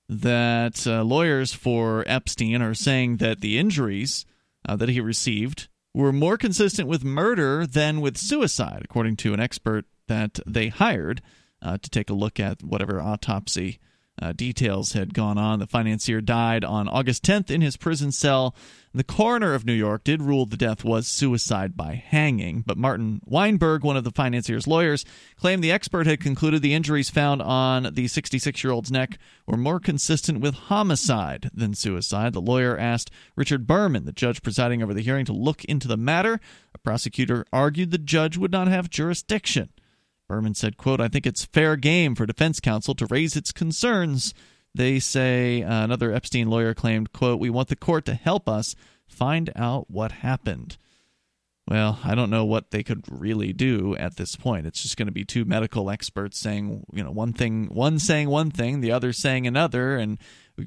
that uh, lawyers for Epstein are saying that the injuries uh, that he received were more consistent with murder than with suicide, according to an expert that they hired uh, to take a look at whatever autopsy uh, details had gone on. The financier died on August 10th in his prison cell. The coroner of New York did rule the death was suicide by hanging, but Martin Weinberg, one of the financier's lawyers, claimed the expert had concluded the injuries found on the 66 year old's neck were more consistent with homicide than suicide. The lawyer asked Richard Berman, the judge presiding over the hearing, to look into the matter. A prosecutor argued the judge would not have jurisdiction. Berman said, quote, I think it's fair game for defense counsel to raise its concerns. They say uh, another Epstein lawyer claimed, quote, we want the court to help us find out what happened. Well, I don't know what they could really do at this point. It's just going to be two medical experts saying, you know, one thing, one saying one thing, the other saying another, and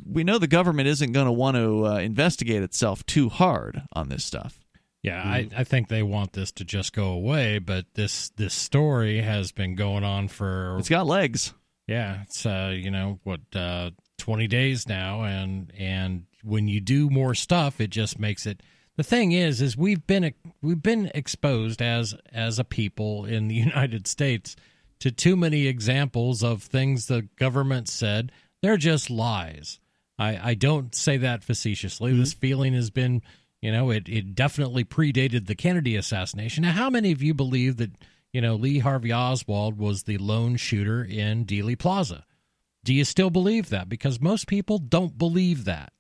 we know the government isn't going to want to uh, investigate itself too hard on this stuff. Yeah, I, I think they want this to just go away, but this this story has been going on for It's got legs. yeah, it's uh you know what uh twenty days now, and and when you do more stuff, it just makes it. The thing is, is we've been we've been exposed as as a people in the United States to too many examples of things the government said they're just lies. I I don't say that facetiously. This feeling has been you know, it, it definitely predated the Kennedy assassination. Now, how many of you believe that, you know, Lee Harvey Oswald was the lone shooter in Dealey Plaza? Do you still believe that? Because most people don't believe that.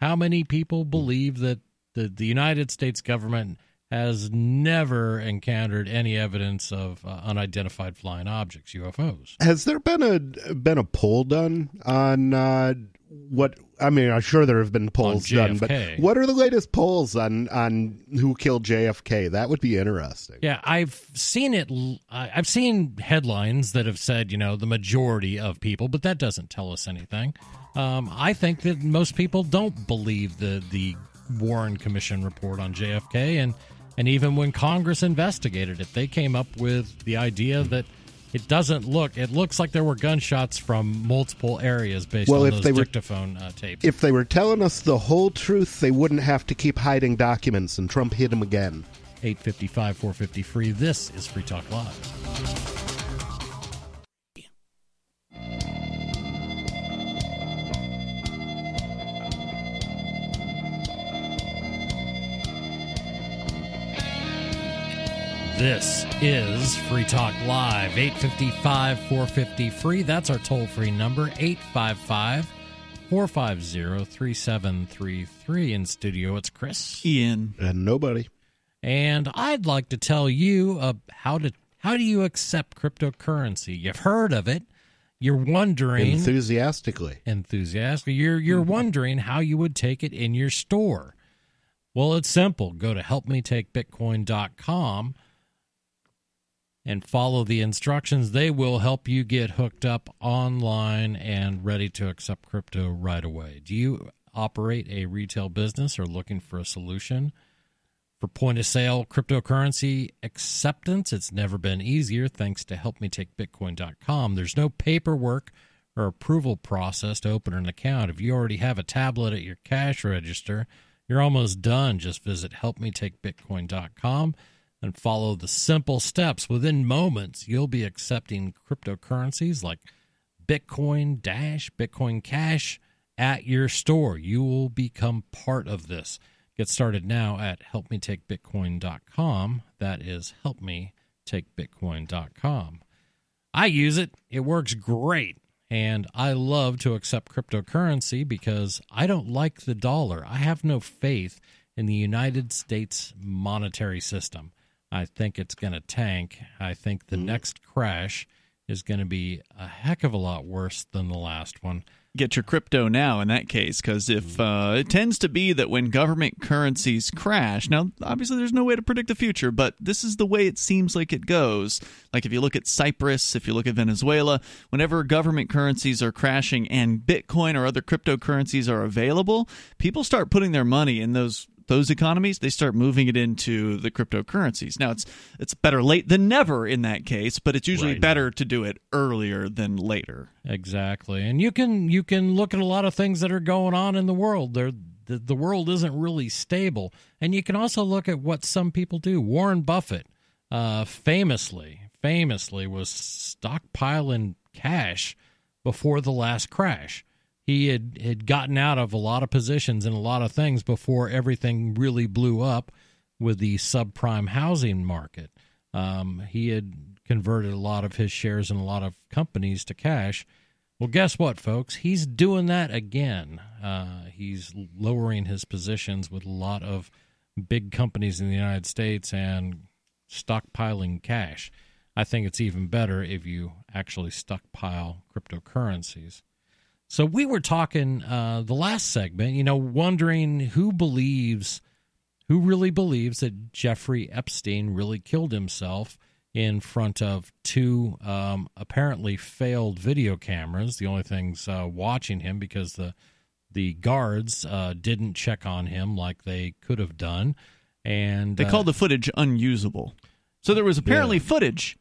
How many people believe that the, the United States government has never encountered any evidence of uh, unidentified flying objects, UFOs. Has there been a been a poll done on uh, what? I mean, I'm sure there have been polls done, but what are the latest polls on on who killed JFK? That would be interesting. Yeah, I've seen it. I've seen headlines that have said, you know, the majority of people, but that doesn't tell us anything. Um, I think that most people don't believe the the Warren Commission report on JFK, and and even when Congress investigated it, they came up with the idea that it doesn't look. It looks like there were gunshots from multiple areas based Well, on if those they were- dictaphone uh, tapes. If they were telling us the whole truth, they wouldn't have to keep hiding documents, and Trump hid them again. 855 450 free. This is Free Talk Live. This is Free Talk Live, 855 450 free. That's our toll free number, 855 450 3733. In studio, it's Chris. Ian. And nobody. And I'd like to tell you uh, how to how do you accept cryptocurrency? You've heard of it. You're wondering Enthusiastically. enthusiastic. You're you're wondering how you would take it in your store. Well, it's simple. Go to helpmetakebitcoin.com and follow the instructions. They will help you get hooked up online and ready to accept crypto right away. Do you operate a retail business or looking for a solution? For point of sale cryptocurrency acceptance, it's never been easier thanks to helpmetakebitcoin.com. There's no paperwork or approval process to open an account. If you already have a tablet at your cash register, you're almost done. Just visit helpmetakebitcoin.com and follow the simple steps. Within moments, you'll be accepting cryptocurrencies like Bitcoin Dash, Bitcoin Cash at your store. You will become part of this. Get started now at helpmetakebitcoin.com. That is helpmetakebitcoin.com. I use it. It works great. And I love to accept cryptocurrency because I don't like the dollar. I have no faith in the United States monetary system. I think it's going to tank. I think the next crash is going to be a heck of a lot worse than the last one. Get your crypto now in that case, because if uh, it tends to be that when government currencies crash, now obviously there's no way to predict the future, but this is the way it seems like it goes. Like if you look at Cyprus, if you look at Venezuela, whenever government currencies are crashing and Bitcoin or other cryptocurrencies are available, people start putting their money in those those economies they start moving it into the cryptocurrencies now it's it's better late than never in that case but it's usually Right. better to do it earlier than later Exactly. And you can you can look at a lot of things that are going on in the world. There the, the world isn't really stable. And you can also look at what some people do. Warren Buffett uh, famously famously was stockpiling cash before the last crash. He had, had gotten out of a lot of positions in a lot of things before everything really blew up with the subprime housing market. Um, he had converted a lot of his shares in a lot of companies to cash. Well, guess what, folks? He's doing that again. Uh, he's lowering his positions with a lot of big companies in the United States and stockpiling cash. I think it's even better if you actually stockpile cryptocurrencies. So we were talking uh, the last segment, you know, wondering who believes, who really believes that Jeffrey Epstein really killed himself in front of two um, apparently failed video cameras. The only things uh, watching him because the the guards uh, didn't check on him like they could have done, and They uh, called the footage unusable. So there was apparently footage,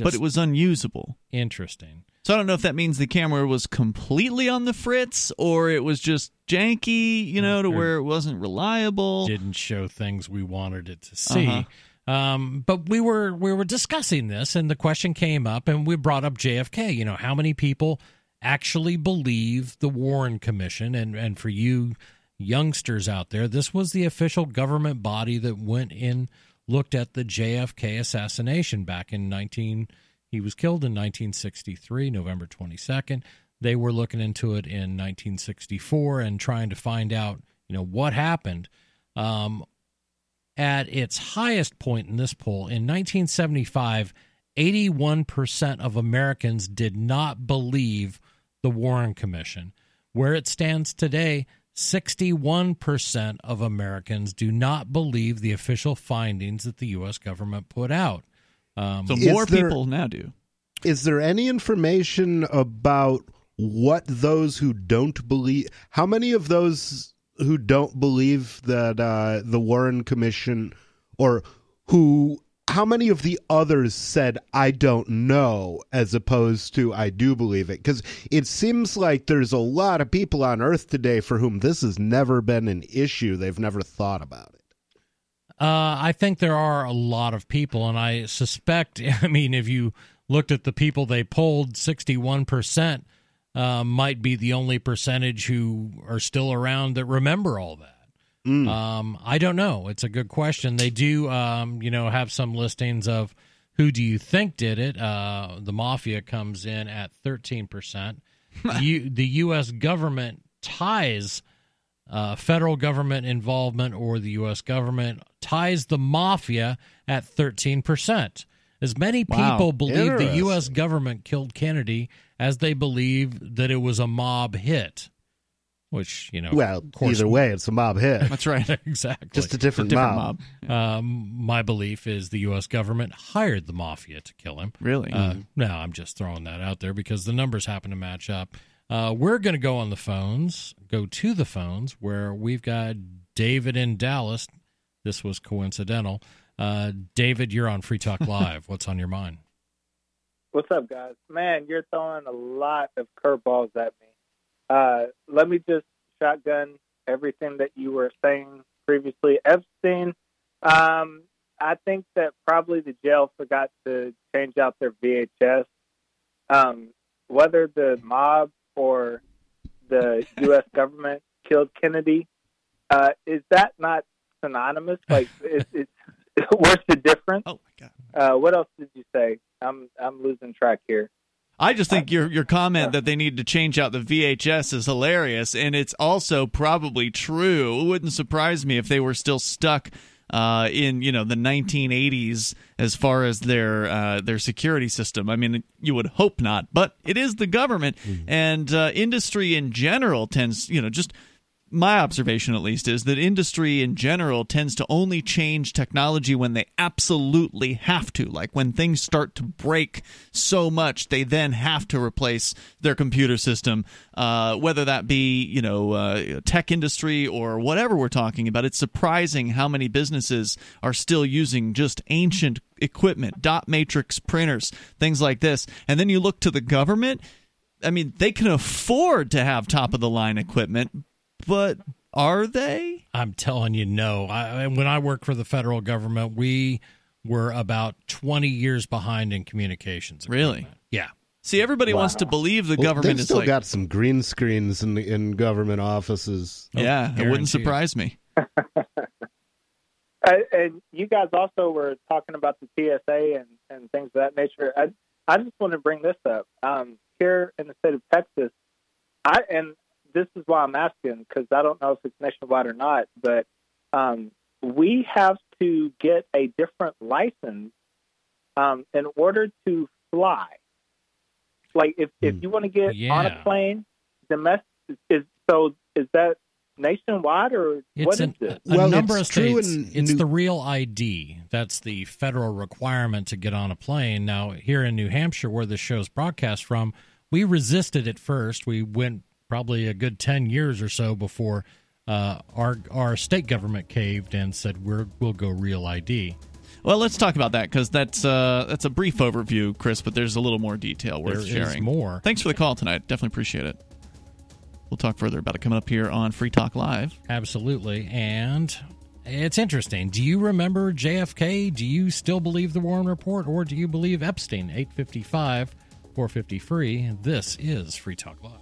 but it was unusable. interesting. So I don't know if that means the camera was completely on the fritz or it was just janky, you know, to where it wasn't reliable. didn't show things we wanted it to see. Uh-huh. Um, but we were we were discussing this, and the question came up, and we brought up JFK. You know, how many people actually believe the Warren Commission? And and for you youngsters out there, this was the official government body that went in looked at the JFK assassination back in 19 he was killed in 1963 November 22nd they were looking into it in 1964 and trying to find out you know what happened um, at its highest point in this poll in 1975, 81% of Americans did not believe the Warren Commission. Where it stands today, 61% of Americans do not believe the official findings that the U.S. government put out. Um, So more there- people now do. Is there any information about what those who don't believe? How many of those who don't believe that uh, the Warren Commission, or who, how many of the others said I don't know, as opposed to I do believe it? Because it seems like there's a lot of people on Earth today for whom this has never been an issue. They've never thought about it. Uh, I think there are a lot of people, and I suspect. I mean, if you looked at the people they polled, sixty-one percent uh, might be the only percentage who are still around that remember all that. Um, I don't know. It's a good question. They do, um, you know, have some listings of who do you think did it. Uh, the mafia comes in at thirteen percent. you, the U.S. government ties uh, federal government involvement or the U.S. government ties the mafia at 13%. As many Wow. people believe the U.S. government killed Kennedy as they believe that it was a mob hit, which, you know, Well, course, either way, it's a mob hit. That's right. exactly. Just a different, Different mob. mob. um, my belief is the U.S. government hired the mafia to kill him. Really? Uh, no, I'm just throwing that out there because the numbers happen to match up. Uh, we're going to go on the phones, go to the phones where we've got David in Dallas. This was coincidental. Uh, David, you're on Free Talk Live. What's on your mind? What's up, guys? Man, you're throwing a lot of curveballs at me. Uh, let me just shotgun everything that you were saying previously. Epstein, um, I think that probably the jail forgot to change out their VHS. Um, whether the mob or the U.S. government killed Kennedy, uh, is that not synonymous? Like, is, is, what's the difference? oh my god. Uh, what else did you say? I'm I'm losing track here. I just think your your comment that they need to change out the VHS is hilarious, and it's also probably true. It wouldn't surprise me if they were still stuck uh, in you know the 1980s as far as their uh, their security system. I mean, you would hope not, but it is the government and uh, industry in general tends you know just my observation at least is that industry in general tends to only change technology when they absolutely have to. Like when things start to break so much they then have to replace their computer system uh, whether that be you know uh, tech industry or whatever we're talking about. It's surprising how many businesses are still using just ancient equipment dot matrix printers things like this. And then you look to the government. I mean, they can afford to have top of the line equipment, but are they? I'm telling you, no. I, when I worked for the federal government, we were about 20 years behind in communications. Really? Yeah. See, everybody wants to believe the Well, government they've is still like, got some green screens in in government offices. yeah, it wouldn't surprise me. And you guys also were talking about the TSA and, and things of that nature. I, I just want to bring this up. Um, here in the state of Texas, I and this is why I'm asking because I don't know if it's nationwide or not, but um, we have to get a different license um, in order to fly. Like if, if you want to get on a plane, domestic is so is that nationwide or It's what is an, it? a Well, number it's of true states. in it's New- the real ID. That's the federal requirement to get on a plane. Now, here in New Hampshire, where this show's broadcast from, we resisted at first. We went probably a good ten years or so before uh, our our state government caved and said we're we'll go real ID. Well, let's talk about that because that's uh, that's a brief overview, Chris. But there's a little more detail worth There is sharing. more. Thanks for the call tonight. Definitely appreciate it. We'll talk further about it coming up here on Free Talk Live. Absolutely. And it's interesting. Do you remember JFK? Do you still believe the Warren Report or do you believe Epstein? 855 450 free. This is Free Talk Live.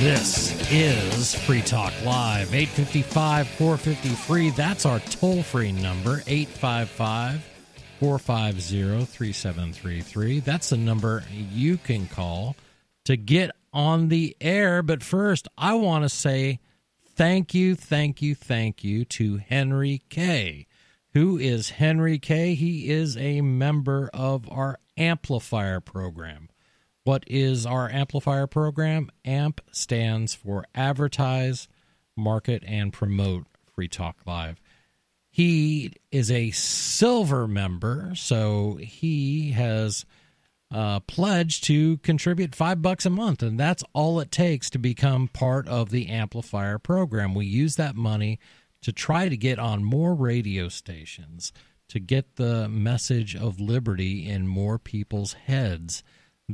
This is Free Talk Live, 855 450 free. That's our toll free number, 855 450 3733. That's the number you can call to get on the air. But first, I want to say thank you, thank you, thank you to Henry K. Who is Henry K? He is a member of our amplifier program. What is our amplifier program? AMP stands for Advertise, Market, and Promote Free Talk Live. He is a silver member, so he has uh, pledged to contribute five bucks a month, and that's all it takes to become part of the amplifier program. We use that money to try to get on more radio stations, to get the message of liberty in more people's heads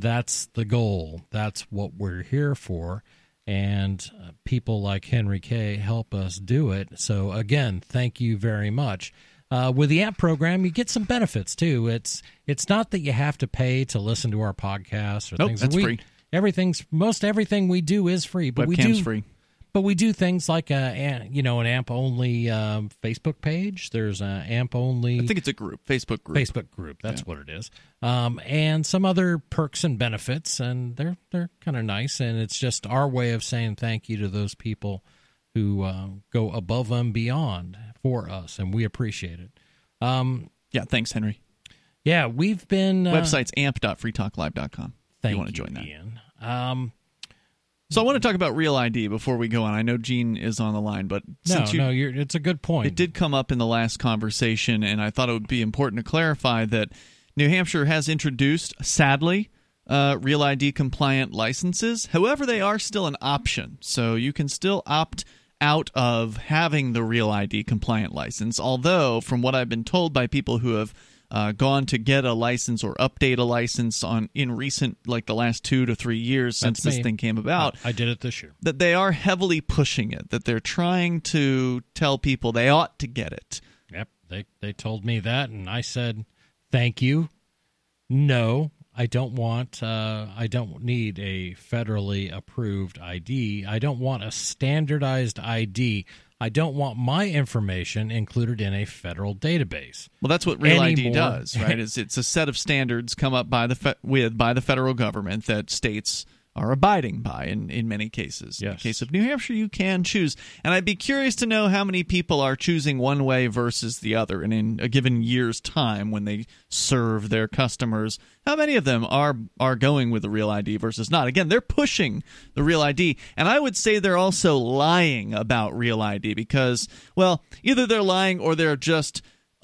that's the goal. That's what we're here for. And uh, people like Henry K help us do it. So, again, thank you very much. Uh, with the AMP program, you get some benefits too. It's it's not that you have to pay to listen to our podcasts or Nope, things. that's we, free. Everything's most everything we do is free, but we Webcam's do free. But we do things like a, a you know an AMP only um, Facebook page. There's an AMP only I think it's a group, Facebook group. Facebook group. That's what it is. Um, and some other perks and benefits, and they're they're kind of nice. And it's just our way of saying thank you to those people who uh, go above and beyond for us, and we appreciate it. Um, Yeah, thanks, Henry. yeah, we've been uh, Website's amp.freetalklive.com. If Thank you want to join that. Um, So I want to talk about Real ID before we go on. I know Gene is on the line, but no, you, no, it's a good point. it did come up in the last conversation, and I thought it would be important to clarify that New Hampshire has introduced, sadly, uh, Real ID compliant licenses. However, they are still an option, so you can still opt out of having the Real ID compliant license. Although, from what I've been told by people who have uh, gone to get a license or update a license on in recent, like the last two to three years since That's this me. thing came about, I did it this year. that they are heavily pushing it, that they're trying to tell people they ought to get it. Yep, they they told me that, and I said, "Thank you." No, I don't want. Uh, I don't need a federally approved ID. I don't want a standardized ID. I don't want my information included in a federal database. Well, that's what Real ID does, right? Is it's a set of standards come up by the fe- with by the federal government that states are abiding by in, in many cases. In the case of New Hampshire, you can choose. And I'd be curious to know how many people are choosing one way versus the other. And in a given year's time when they serve their customers, how many of them are are going with the real ID versus not? Again, they're pushing the real ID. And I would say they're also lying about real ID because, well, either they're lying or they're just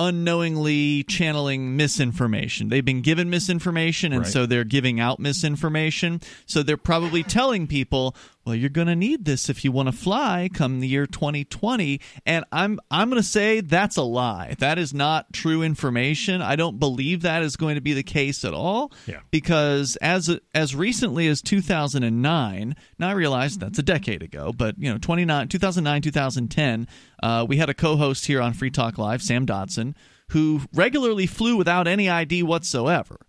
unknowingly channeling misinformation. They've been given misinformation and Right. so they're giving out misinformation. So they're probably telling people, well, you're going to need this if you want to fly come the year 2020. And I'm I'm going to say that's a lie. That is not true information. I don't believe that is going to be the case at all. Yeah. Because as as recently as 2009, now I realize that's a decade ago, but you know, 29 2009 2010, uh, we had a co-host here on Free Talk Live, Sam Dodson, who regularly flew without any ID whatsoever.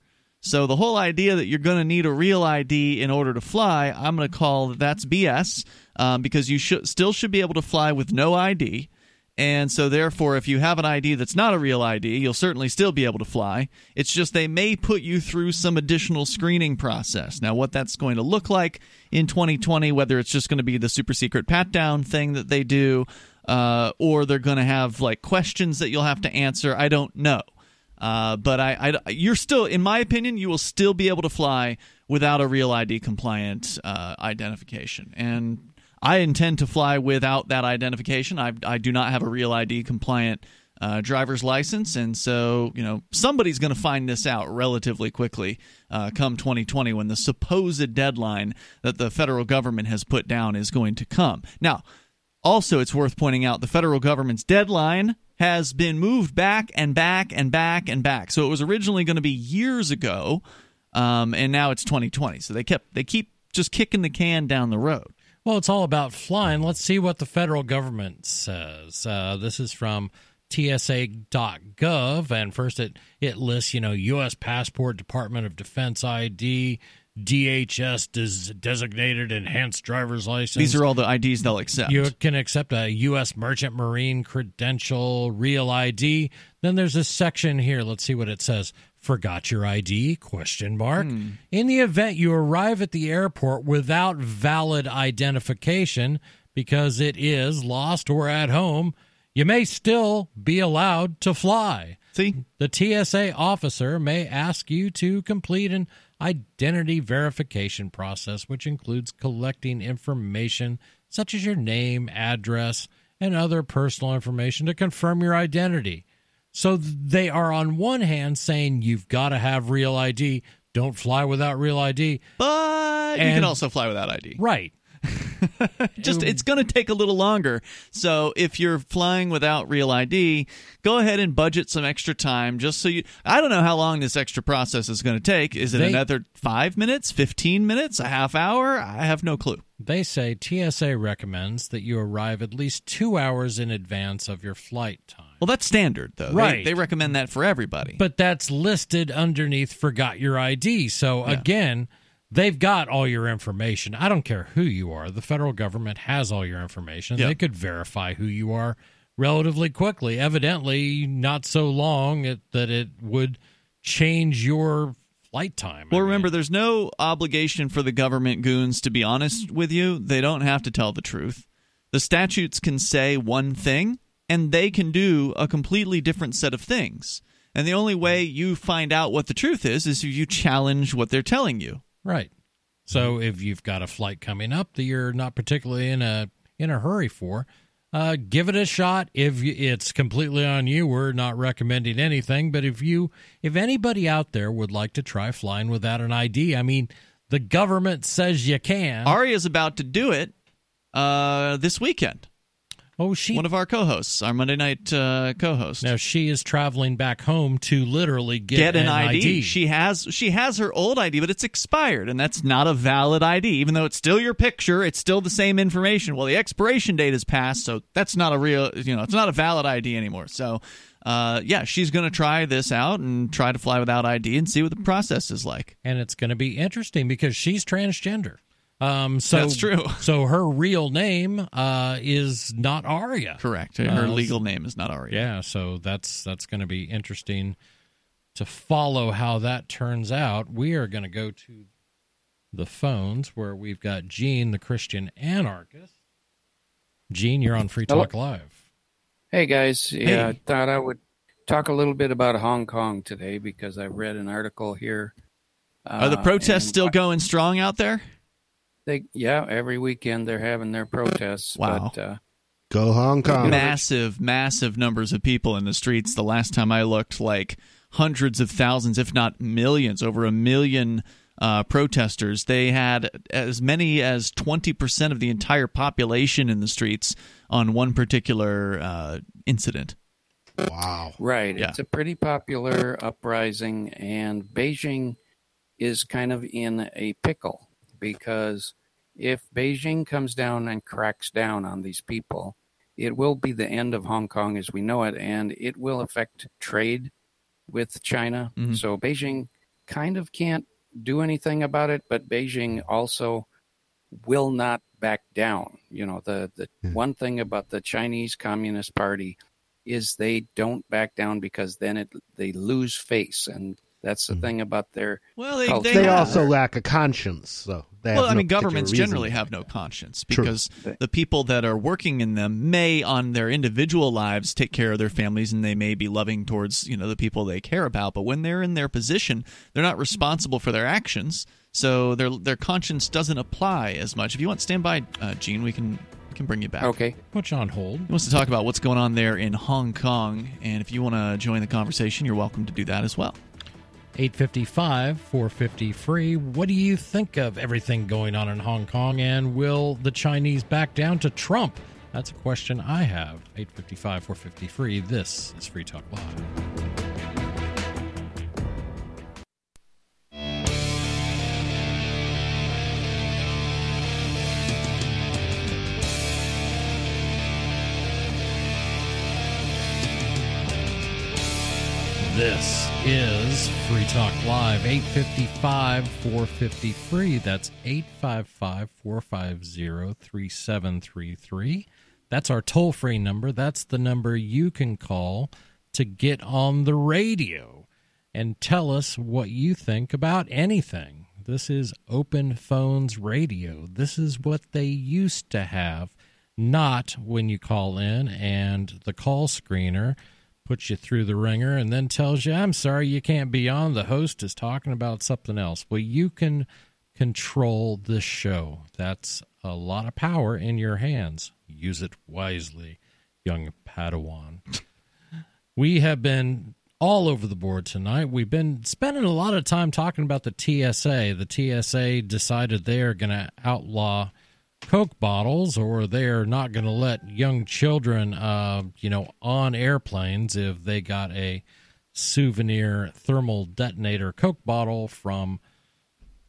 So the whole idea that you're going to need a real ID in order to fly, I'm going to call that's BS um, because you should still should be able to fly with no ID. And so, therefore, if you have an ID that's not a real ID, you'll certainly still be able to fly. It's just they may put you through some additional screening process. Now, what that's going to look like in 2020, whether it's just going to be the super secret pat down thing that they do, uh, or they're going to have like questions that you'll have to answer, I don't know. Uh, but I, I, you're still, in my opinion, you will still be able to fly without a real ID compliant uh, identification. And I intend to fly without that identification. I, I do not have a real ID compliant uh, driver's license, and so you know somebody's going to find this out relatively quickly, uh, come 2020 when the supposed deadline that the federal government has put down is going to come. Now, also, it's worth pointing out the federal government's deadline has been moved back and back and back and back. So it was originally going to be years ago, um, and now it's 2020. So they kept they keep just kicking the can down the road. Well, it's all about flying. Let's see what the federal government says. Uh, this is from TSA.gov, and first it it lists, you know, U.S. passport, Department of Defense ID, DHS des- designated enhanced driver's license. These are all the IDs they'll accept. You can accept a U.S. Merchant Marine credential, real ID. Then there's a section here. Let's see what it says. Forgot your ID? Question mark. Hmm. In the event you arrive at the airport without valid identification because it is lost or at home, you may still be allowed to fly. See, The TSA officer may ask you to complete an identity verification process, which includes collecting information such as your name, address, and other personal information to confirm your identity. So they are, on one hand, saying you've got to have real ID. Don't fly without real ID. but you can also fly without ID. Right. Just it's going to take a little longer. So if you're flying without real ID, go ahead and budget some extra time just so you I don't know how long this extra process is going to take. Is it They- another 5 minutes, 15 minutes, a half hour? I have no clue. They say TSA recommends that you arrive at least two hours in advance of your flight time. Well, that's standard though. Right. They, recommend that for everybody. but that's listed underneath forgot your ID. So again, they've got all your information. I don't care who you are. The federal government has all your information. Yeah. They could verify who you are relatively quickly. Evidently, not so long it, that it would change your flight time. I Well, mean, remember, there's no obligation for the government goons to be honest mm. with you. They don't have to tell the truth. The statutes can say one thing, and they can do a completely different set of things. And the only way mm. you find out what the truth is is if you challenge what they're telling you. Right. So if you've got a flight coming up that you're not particularly in a in a hurry for, uh, give it a shot. If you, it's completely on you, we're not recommending anything. But if you, if anybody out there would like to try flying without an ID, I mean, the government says you can. Aria's about to do it uh, this weekend. Oh, she One of our co-hosts, our Monday night uh, co-host. now she is traveling back home to literally get, get an, ID. She has she has her old ID, but it's expired, and that's not a valid ID. Even though it's still your picture, it's still the same information. Well, the expiration date has passed, so that's not a real you know it's not a valid ID anymore. So. Uh, yeah, she's going to try this out and try to fly without ID and see what the process is like. and it's going to be interesting because she's transgender. Um, so That's true. So her real name uh, is not Aria. Correct. Her Uh, legal name is not Aria. Yeah, so that's that's going to be interesting to follow how that turns out. We are going to go to the phones where we've got Gene, the Christian anarchist. Gene, you're on Free Talk Live. Hey guys, yeah, Hey. I thought I would talk a little bit about Hong Kong today because I read an article here. Are the uh, protests and still going strong out there? They, yeah, every weekend they're having their protests. Wow. But, uh, Go Hong Kong. massive, massive numbers of people in the streets. The last time I looked, like hundreds of thousands, if not millions, over a million uh, protesters. They had as many as 20% of the entire population in the streets on one particular uh, incident. Wow. right, Yeah. it's a pretty popular uprising, and Beijing is kind of in a pickle because if Beijing comes down and cracks down on these people, it will be the end of Hong Kong as we know it, and it will affect trade with China. Mhm. So Beijing kind of can't do anything about it, but Beijing also will not back down. You know, the the one thing about the Chinese Communist Party is they don't back down because then it they lose face, and that's the thing about their Well, they, Culture. they, They Yeah. also lack a conscience, so they have well, I no mean, governments generally have no conscience True. because the people that are working in them may, on their individual lives, take care of their families and they may be loving towards you know the people they care about. But when they're in their position, they're not responsible for their actions, so their their conscience doesn't apply as much. If you want, stand by, uh, Gene. We can can bring you back. Okay. Put you on hold. He wants to talk about what's going on there in Hong Kong, and if you want to join the conversation, you're welcome to do that as well. 855 450 free. What do you think of everything going on in Hong Kong? And will the Chinese back down to Trump? That's a question I have. 855 450 free. This is Free Talk Live. This is Free Talk Live, 855 450 free. That's 855 450 3733. That's our toll free number. That's the number you can call to get on the radio and tell us what you think about anything. This is Open Phones Radio. This is what they used to have, not when you call in and the call screener puts you through the ringer and then tells you, I'm sorry, you can't be on. The host is talking about something else. Well, you can control the show. That's a lot of power in your hands. Use it wisely, young Padawan. we have been all over the board tonight. We've been spending a lot of time talking about the TSA. The TSA decided they're going to outlaw Coke bottles, or they're not going to let young children, uh, you know, on airplanes if they got a souvenir thermal detonator Coke bottle from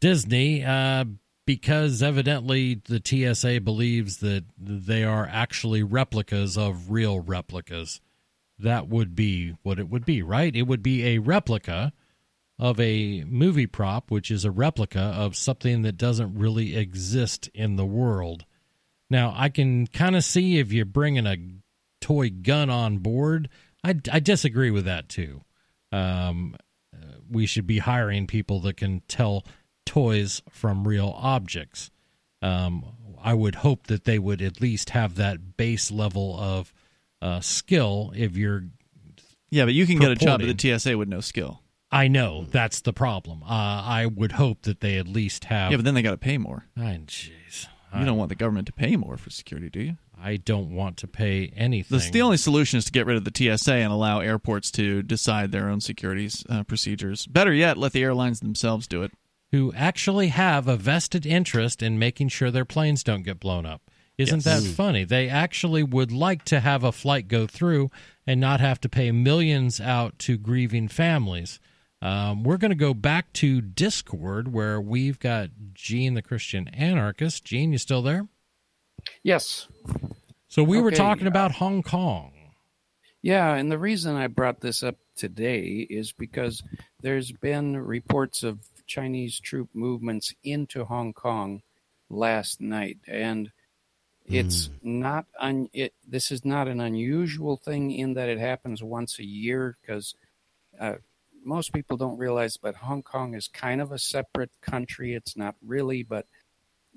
Disney, uh, because evidently the TSA believes that they are actually replicas of real replicas. That would be what it would be, right? It would be a replica of a movie prop, which is a replica of something that doesn't really exist in the world. Now, I can kind of see if you're bringing a toy gun on board. I, I disagree with that too. Um, we should be hiring people that can tell toys from real objects. Um, I would hope that they would at least have that base level of uh, skill if you're. Yeah, but you can get a job at the TSA with no skill. I know that's the problem. Uh, I would hope that they at least have. Yeah, but then they got to pay more. Jeez, You don't want the government to pay more for security, do you? I don't want to pay anything. The, the only solution is to get rid of the TSA and allow airports to decide their own security uh, procedures. Better yet, let the airlines themselves do it. who actually have a vested interest in making sure their planes don't get blown up. Isn't Yes. that funny? They actually would like to have a flight go through and not have to pay millions out to grieving families. Um, we're going to go back to Discord where we've got Gene, the Christian anarchist. Gene, you still there? Yes. So we were Okay, talking about Hong Kong. Yeah, and the reason I brought this up today is because there's been reports of Chinese troop movements into Hong Kong last night, and it's not un- it. This is not an unusual thing in that it happens once a year because uh, most people don't realize, but Hong Kong is kind of a separate country. It's not really, but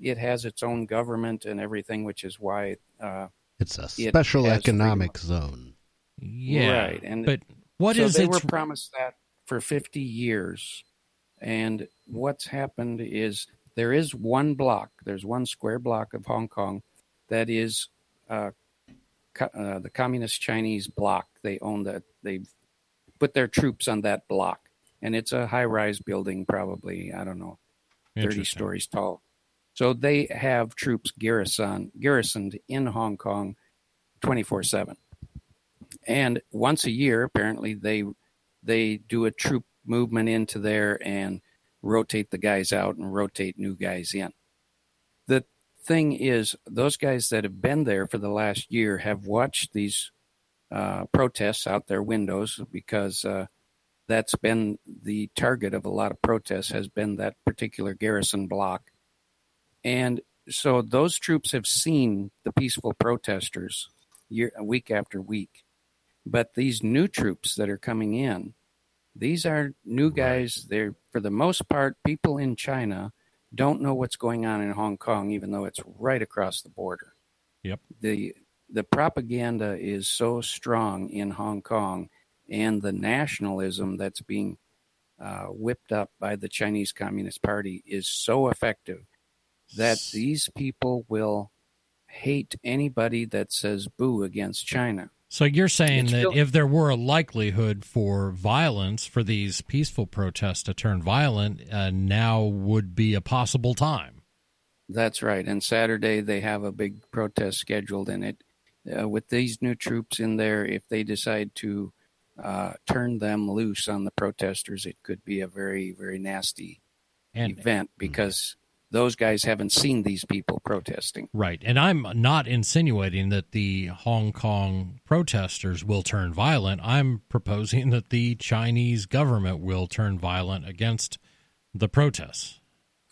it has its own government and everything, which is why. Uh, It's a special has economic zone. Yeah, Right, and but what so is they its were promised that for 50 years and what's happened is there is one block there's one square block of hong kong that is uh, co- uh, the communist chinese block they own that they've put their troops on that block. And it's a high rise building probably i don't know 30 stories tall. So they have troops garrison garrisoned in hong kong 24 7 and once a year apparently they they do a troop movement into there and rotate the guys out and rotate new guys in. The thing is those guys that have been there for the last year have watched these uh, protests out their windows because uh, that's been the target of a lot of protests has been that particular garrison block. And so those troops have seen the peaceful protesters year week after week. But these new troops that are coming in these are new guys. They're for the most part people in china don't know what's going on in hong kong even though it's right across the border. Yep. the the propaganda is so strong in hong kong and the nationalism that's being uh, whipped up by the chinese communist party is so effective that these people will hate anybody that says boo against China. So you're saying It's that real- if there were a likelihood for violence, for these peaceful protests to turn violent, uh, now would be a possible time. That's right. And Saturday they have a big protest scheduled, and it uh, with these new troops in there, if they decide to uh, turn them loose on the protesters, it could be a very very nasty And event because those guys haven't seen these people protesting. right, and I'm not insinuating that the Hong Kong protesters will turn violent. I'm proposing that the Chinese government will turn violent against the protests.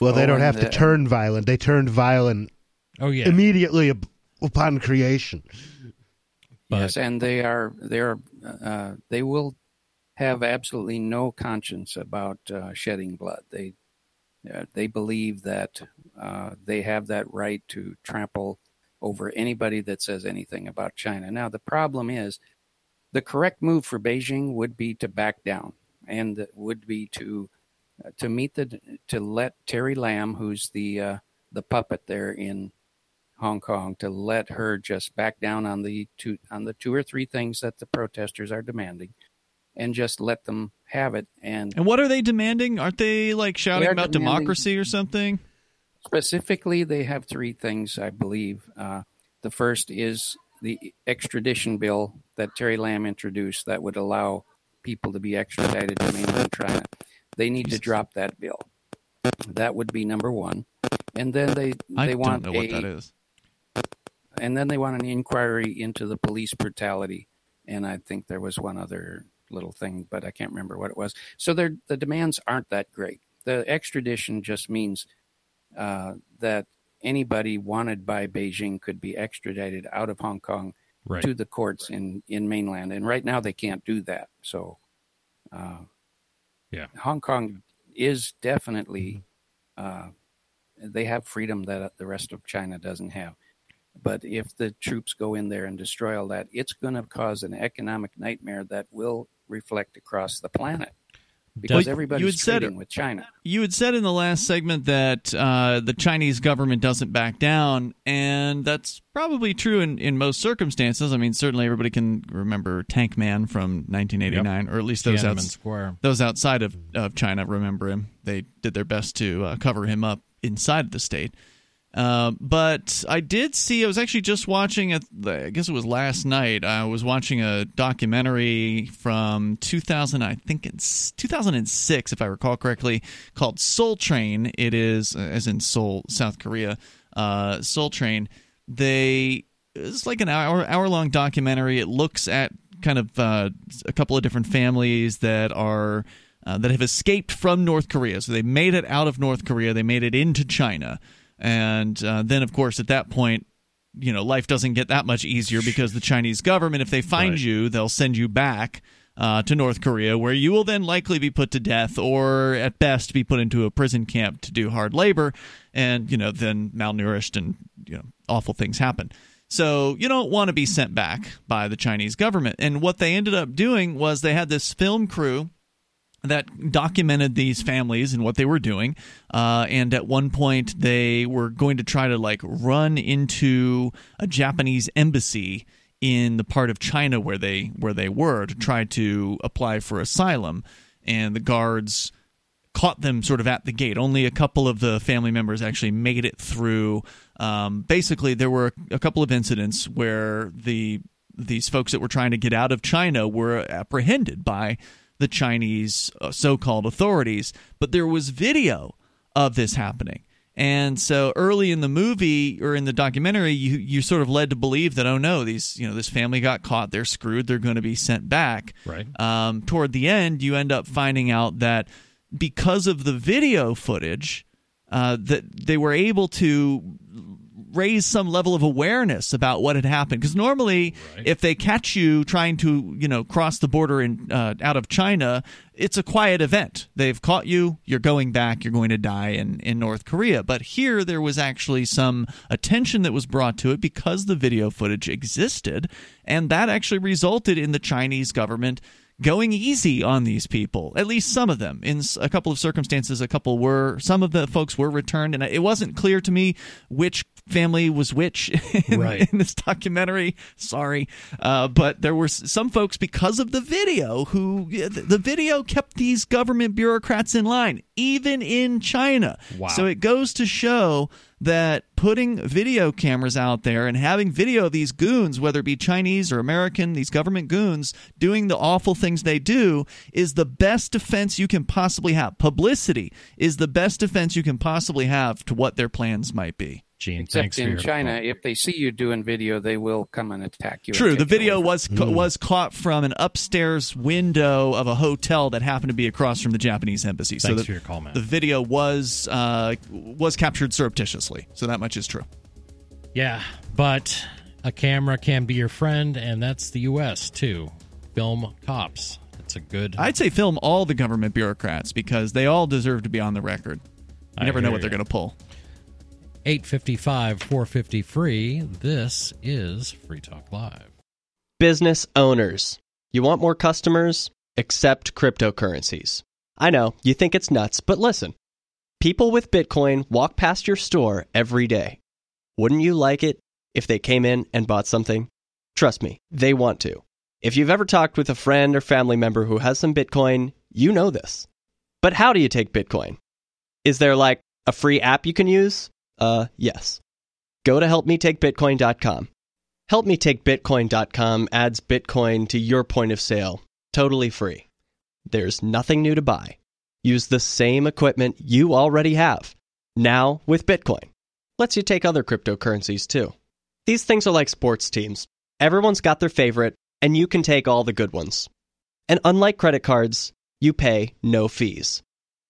Well, they Oh, don't and have to turn violent. They turned violent Oh yeah, immediately up- upon creation. But- yes, and they are they are uh, they will have absolutely no conscience about uh, shedding blood. They uh, they believe that uh, they have that right to trample over anybody that says anything about China. Now the problem is the correct move for Beijing would be to back down, and it would be to uh, to meet the to let Carrie Lam, who's the uh, the puppet there in Hong Kong to let her just back down on the two on the two or three things that the protesters are demanding, and just let them have it. And And what are they demanding? Aren't they like shouting They about democracy or something? specifically, they have three things, I believe. Uh, the first is the extradition bill that Carrie Lam introduced that would allow people to be extradited to mainland China. They need to drop that bill. That would be number one. And then they I they don't want know what a, that is. And then they want an inquiry into the police brutality. And I think there was one other little thing, but I can't remember what it was. So the demands aren't that great. The extradition just means uh, that anybody wanted by Beijing could be extradited out of Hong Kong right. to the courts in, in mainland. And right now they can't do that. So, uh, Yeah. Hong Kong is definitely, uh, they have freedom that the rest of China doesn't have. But if the troops go in there and destroy all that, it's going to cause an economic nightmare that will reflect across the planet because Well, you everybody's had said- trading with China. You had said in the last segment that uh, the Chinese government doesn't back down, and that's probably true in, in most circumstances. I mean, certainly everybody can remember Tank Man from 1989, or at least those outs- Square. those outside of, of China remember him. They did their best to uh, cover him up inside the state. Uh, but I did see. I was actually just watching. A, I guess it was last night. I was watching a documentary from 2000. I think it's 2006, if I recall correctly, called Seoul Train. It is, uh, as in Seoul, South Korea. Uh, Seoul Train. They it's like an hour hour long documentary. It looks at kind of uh, a couple of different families that are uh, that have escaped from North Korea. So they made it out of North Korea. They made it into China, and uh, then of course at that point, you know, life doesn't get that much easier because the Chinese government, if they find Right. you, they'll send you back. Uh, to North Korea, where you will then likely be put to death, or at best be put into a prison camp to do hard labor, and you know then malnourished and you know awful things happen. So you don't want to be sent back by the Chinese government. And what they ended up doing was they had this film crew that documented these families and what they were doing. Uh, and at one point, they were going to try to like run into a Japanese embassy in the part of China where they where they were to try to apply for asylum. And the guards caught them sort of at the gate. Only a couple of the family members actually made it through. Um, basically, there were a couple of incidents where the these folks that were trying to get out of China were apprehended by the Chinese uh, so-called authorities. But there was video of this happening. And so early in the movie or in the documentary, you you sort of led to believe that oh no, these you know this family got caught, they're screwed, they're going to be sent back. Right. Um, toward the end, you end up finding out that because of the video footage, uh, that they were able to raise some level of awareness about what had happened. Because normally, if they catch you trying to, you know, cross the border in uh, out of China, it's a quiet event. They've caught you. You're going back. You're going to die in in North Korea. But here, there was actually some attention that was brought to it because the video footage existed, and that actually resulted in the Chinese government going easy on these people at least some of them in a couple of circumstances a couple were some of the folks were returned and it wasn't clear to me which family was which in, Right. in this documentary. Sorry, uh, but there were some folks because of the video who the the video kept these government bureaucrats in line, even in China. Wow. So it goes to show that putting video cameras out there and having video of these goons, whether it be Chinese or American, these government goons doing the awful things they do, is the best defense you can possibly have. Publicity is the best defense you can possibly have to what their plans might be. Gene, Except thanks in your China, if they see you doing video, they will come and attack you. True, take the video was ca- was caught from an upstairs window of a hotel that happened to be across from the Japanese embassy. so the, for your call, Matt. the video was uh, was captured surreptitiously. So that much is true. Yeah, but a camera can be your friend, and that's the U.S. too. Film cops. It's a good. I'd say film all the government bureaucrats because they all deserve to be on the record. You I never know hear what they're going to pull. 855 450 free. This is Free Talk Live. Business owners. You want more customers? Accept cryptocurrencies. I know, you think it's nuts, but listen. People with Bitcoin walk past your store every day. Wouldn't you like it if they came in and bought something? Trust me, they want to. If you've ever talked with a friend or family member who has some Bitcoin, you know this. But how do you take Bitcoin? Is there like a free app you can use? Uh, yes. Go to helpmetakebitcoin.com. HelpMeTakeBitcoin.com adds Bitcoin to your point of sale, totally free. There's nothing new to buy. Use the same equipment you already have, now with Bitcoin. Lets you take other cryptocurrencies too. These things are like sports teams. Everyone's got their favorite, and you can take all the good ones. And unlike credit cards, you pay no fees.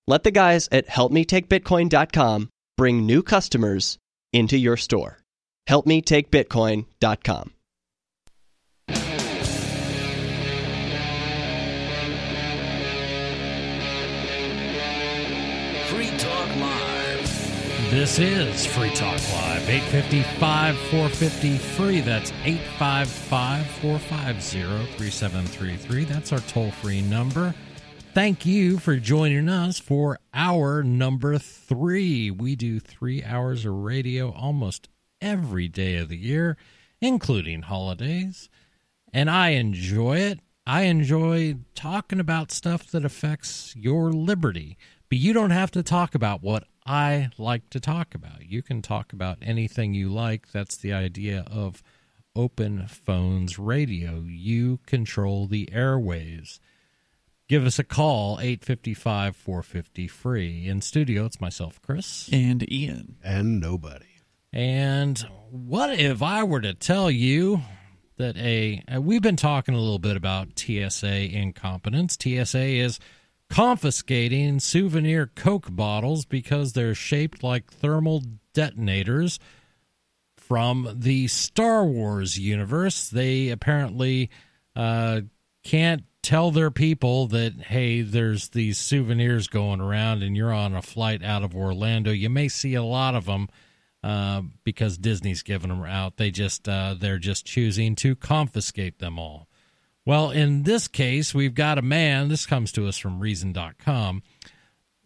Let the guys at helpmetakebitcoin.com bring new customers into your store. helpmetakebitcoin.com. Free Talk Live. This is Free Talk Live. 855 450 free. That's 855 450 3733. That's our toll free number. Thank you for joining us for hour number three. We do three hours of radio almost every day of the year, including holidays. And I enjoy it. I enjoy talking about stuff that affects your liberty. But you don't have to talk about what I like to talk about. You can talk about anything you like. That's the idea of open phones radio. You control the airwaves. Give us a call, 855 450 free. In studio, it's myself, Chris. And Ian. And nobody. And what if I were to tell you that a we've been talking a little bit about TSA incompetence. TSA is confiscating souvenir Coke bottles because they're shaped like thermal detonators from the Star Wars universe. They apparently uh, can't tell their people that hey, there's these souvenirs going around, and you're on a flight out of Orlando. You may see a lot of them uh, because Disney's giving them out. They just uh, they're just choosing to confiscate them all. Well, in this case, we've got a man. This comes to us from Reason.com.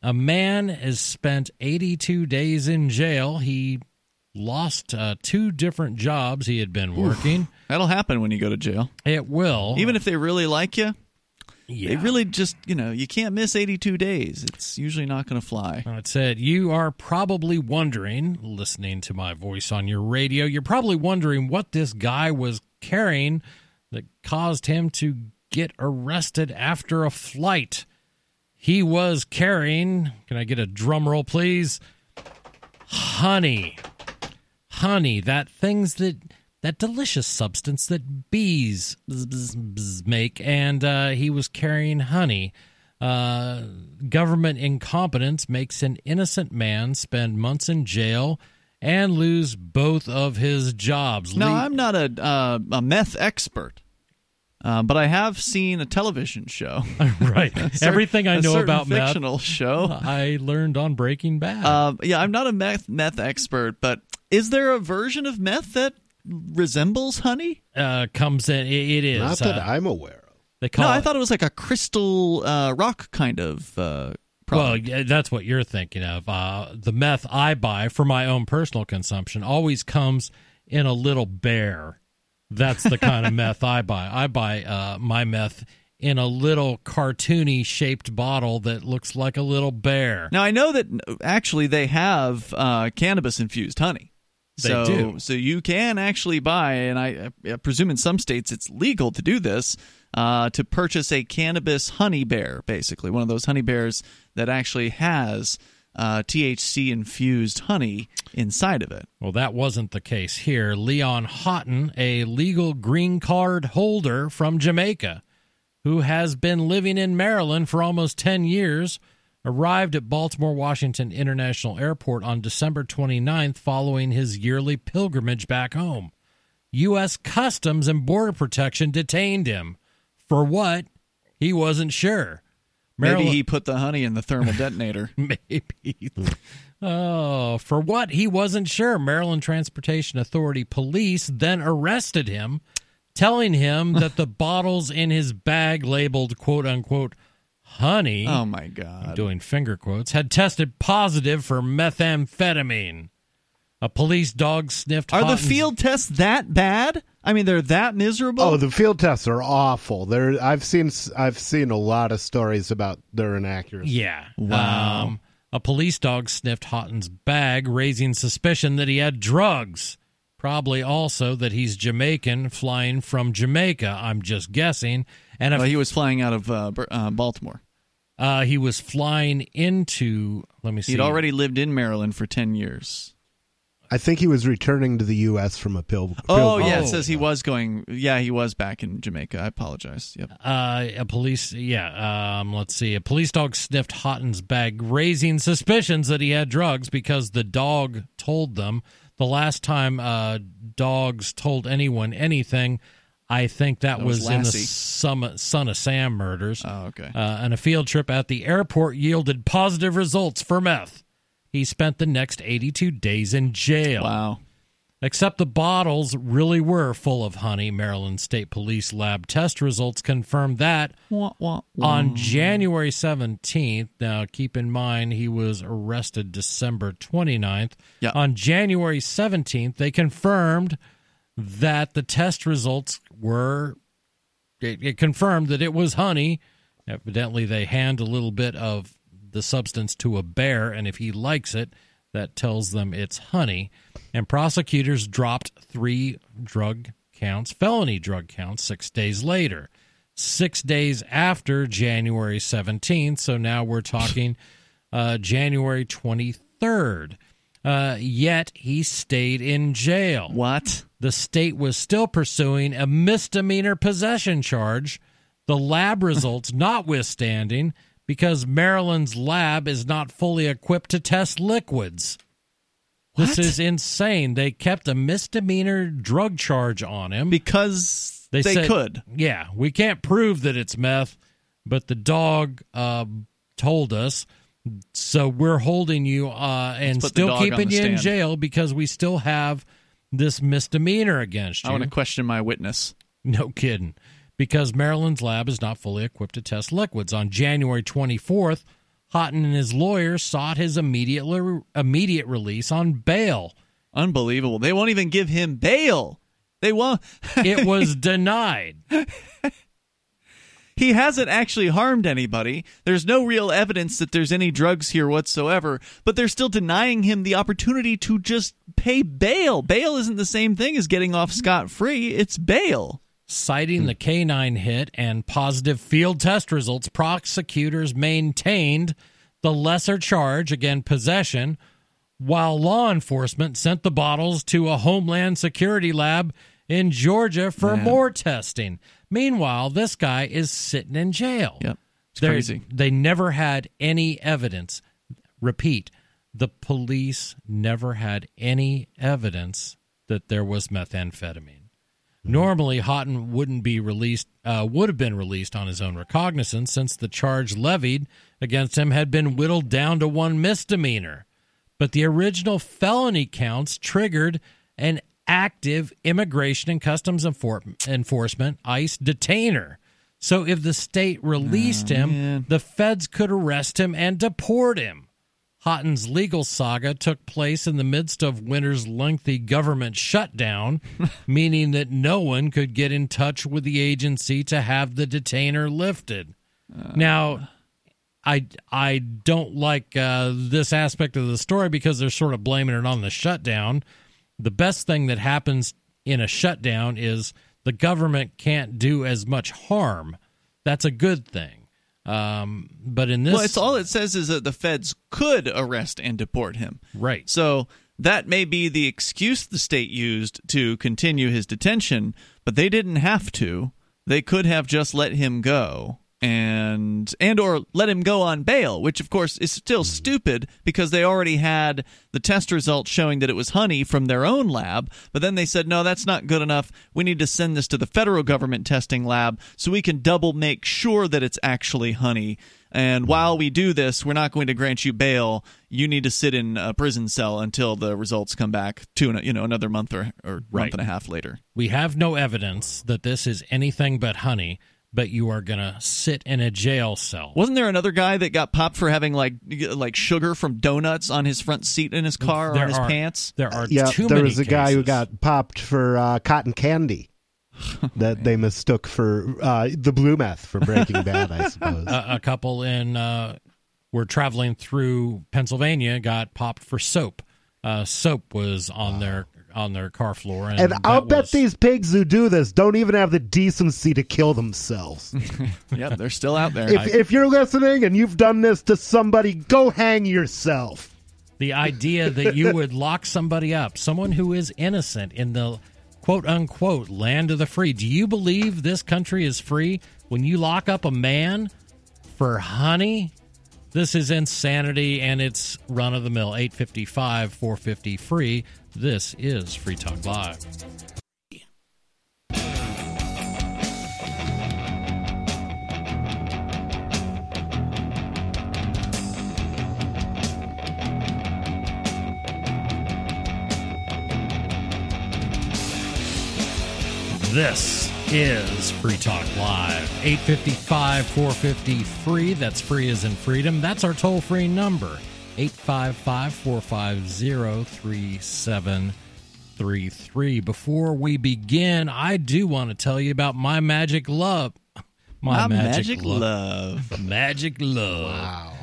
A man has spent 82 days in jail. He lost uh, two different jobs he had been working. That'll happen when you go to jail. It will. Even if they really like you, yeah. they really just, you know, you can't miss 82 days. It's usually not going to fly. It said, You are probably wondering, listening to my voice on your radio, you're probably wondering what this guy was carrying that caused him to get arrested after a flight. He was carrying, can I get a drum roll, please? Honey. Honey, that things that that delicious substance that bees make, and uh, he was carrying honey. Uh, government incompetence makes an innocent man spend months in jail and lose both of his jobs. No, Le- I'm not a, uh, a meth expert. Uh, but I have seen a television show. right. A cer- Everything I know certain about meth, fictional show. I learned on Breaking Bad. Um, yeah, I'm not a meth meth expert, but is there a version of meth that resembles honey? uh, comes in. It, it is. Not that uh, I'm aware of. They call no, I thought it was like a crystal uh, rock kind of uh, Well, that's what you're thinking of. Uh, the meth I buy for my own personal consumption always comes in a little bear. That's the kind of meth I buy. I buy uh, my meth in a little cartoony shaped bottle that looks like a little bear. Now I know that actually they have uh, cannabis infused honey. They so, do. So you can actually buy, and I, I presume in some states it's legal to do this, uh, to purchase a cannabis honey bear, basically one of those honey bears that actually has uh, THC infused honey inside of it. Well, that wasn't the case here. Leon Haughton, a legal green card holder from Jamaica, who has been living in Maryland for almost 10 years, arrived at Baltimore Washington International Airport on December 29th following his yearly pilgrimage back home. U.S. Customs and Border Protection detained him. For what? He wasn't sure. Maybe he put the honey in the thermal detonator. Maybe. Oh, for what? He wasn't sure. Maryland Transportation Authority police then arrested him, telling him that the bottles in his bag labeled quote unquote honey. Oh my God. I'm god. doing finger quotes, had tested positive for methamphetamine. A police dog sniffed. Are the field tests that bad? I mean, they're that miserable. Oh, the field tests are awful. There, I've seen, I've seen a lot of stories about their inaccuracy. Yeah. Wow. Um, a police dog sniffed Haughton's bag, raising suspicion that he had drugs. Probably also that he's Jamaican, flying from Jamaica. I'm just guessing. And if well, he was flying out of uh, uh, Baltimore. Uh, he was flying into, let me see. He'd already lived in Maryland for ten years. I think he was returning to the U.S. from a pil- pilgrimage. Oh yeah, it says he was going. Yeah, he was back in Jamaica. I apologize. Yep. Uh, a police, yeah. Um, let's see. A police dog sniffed Haughton's bag, raising suspicions that he had drugs because the dog told them. The last time uh, dogs told anyone anything, I think that, That was was, in the. Son, Son of Sam murders. Oh, okay. Uh, and a field trip at the airport yielded positive results for meth. He spent the next 82 days in jail. Wow. Except the bottles really were full of honey. Maryland State Police lab test results confirmed that Wah, wah, wah. on January 17th. Now, keep in mind, he was arrested December 29th. Yeah. On January 17th, they confirmed that the test results were, it, it confirmed that it was honey. Evidently, they hand a little bit of the substance to a bear, and if he likes it, that tells them it's honey. And prosecutors dropped three drug counts, felony drug counts, six days later. Six days after January 17th. So now we're talking uh, January 23rd. Uh, yet he stayed in jail. What? The state was still pursuing a misdemeanor possession charge, the lab results notwithstanding, because Maryland's lab is not fully equipped to test liquids. This is insane. They kept a misdemeanor drug charge on him. Because they, said, could. Yeah, we can't prove that it's meth, but the dog uh, told us. So we're holding you uh, and still keeping you in jail because we still have this misdemeanor against you. I want to question my witness. No kidding. Because Maryland's lab is not fully equipped to test liquids. On January 24th, Haughton and his lawyer sought his immediate, immediate release on bail. Unbelievable. They won't even give him bail. They won't. It was denied. He hasn't actually harmed anybody. There's no real evidence that there's any drugs here whatsoever, but they're still denying him the opportunity to just pay bail. Bail isn't the same thing as getting off scot free, it's bail. Citing the canine hit and positive field test results, prosecutors maintained the lesser charge, again, possession, while law enforcement sent the bottles to a Homeland Security lab in Georgia for Yeah. more testing. Meanwhile, this guy is sitting in jail. Yep. It's They're- crazy. They never had any evidence. Repeat, the police never had any evidence that there was methamphetamine. Normally, Haughton wouldn't be released, uh, would have been released on his own recognizance since the charge levied against him had been whittled down to one misdemeanor. But the original felony counts triggered an active Immigration and Customs Enfor- Enforcement ICE detainer. So if the state released Oh, him, man. the feds could arrest him and deport him. Haughton's legal saga took place in the midst of winter's lengthy government shutdown, meaning that no one could get in touch with the agency to have the detainer lifted. now, I I don't like uh, this aspect of the story because they're sort of blaming it on the shutdown. The best thing that happens in a shutdown is the government can't do as much harm. That's a good thing. Um, but in this, Well, it's all it says is that the feds could arrest and deport him. right. So that may be the excuse the state used to continue his detention, but they didn't have to. They could have just let him go and and or let him go on bail, which of course is still hmm. stupid because they already had the test results showing that it was honey from their own lab, but then they said no, that's not good enough. We need to send this to the federal government testing lab so we can double make sure that it's actually honey. And hmm. while we do this, we're not going to grant you bail. You need to sit in a prison cell until the results come back to you know another month or, or Right. month and a half later. We have no evidence that this is anything but honey, but you are going to sit in a jail cell. Wasn't there another guy that got popped for having like like sugar from donuts on his front seat in his car or There on his are- pants? There are Yeah, too there many was a guy who got popped for uh, cotton candy that they mistook for uh, the blue meth for Breaking Bad, I suppose. a, a couple in uh, were traveling through Pennsylvania got popped for soap. Uh, soap was on their on their car floor, and, and I'll bet was- these pigs who do this don't even have the decency to kill themselves. yep, they're still out there. if, if you're listening and you've done this to somebody, go hang yourself. the idea that you would lock somebody up, someone who is innocent in the quote unquote land of the free. Do you believe this country is free when you lock up a man for honey? This is insanity and it's run of the mill 855 450 free. This is Free Talk Live. This is Free Talk Live. 855 450 free. That's free as in freedom. That's our toll free number. 855 450 3733. Before we begin, I do want to tell you about My Magic Love. My magic love. Magic Love. Wow.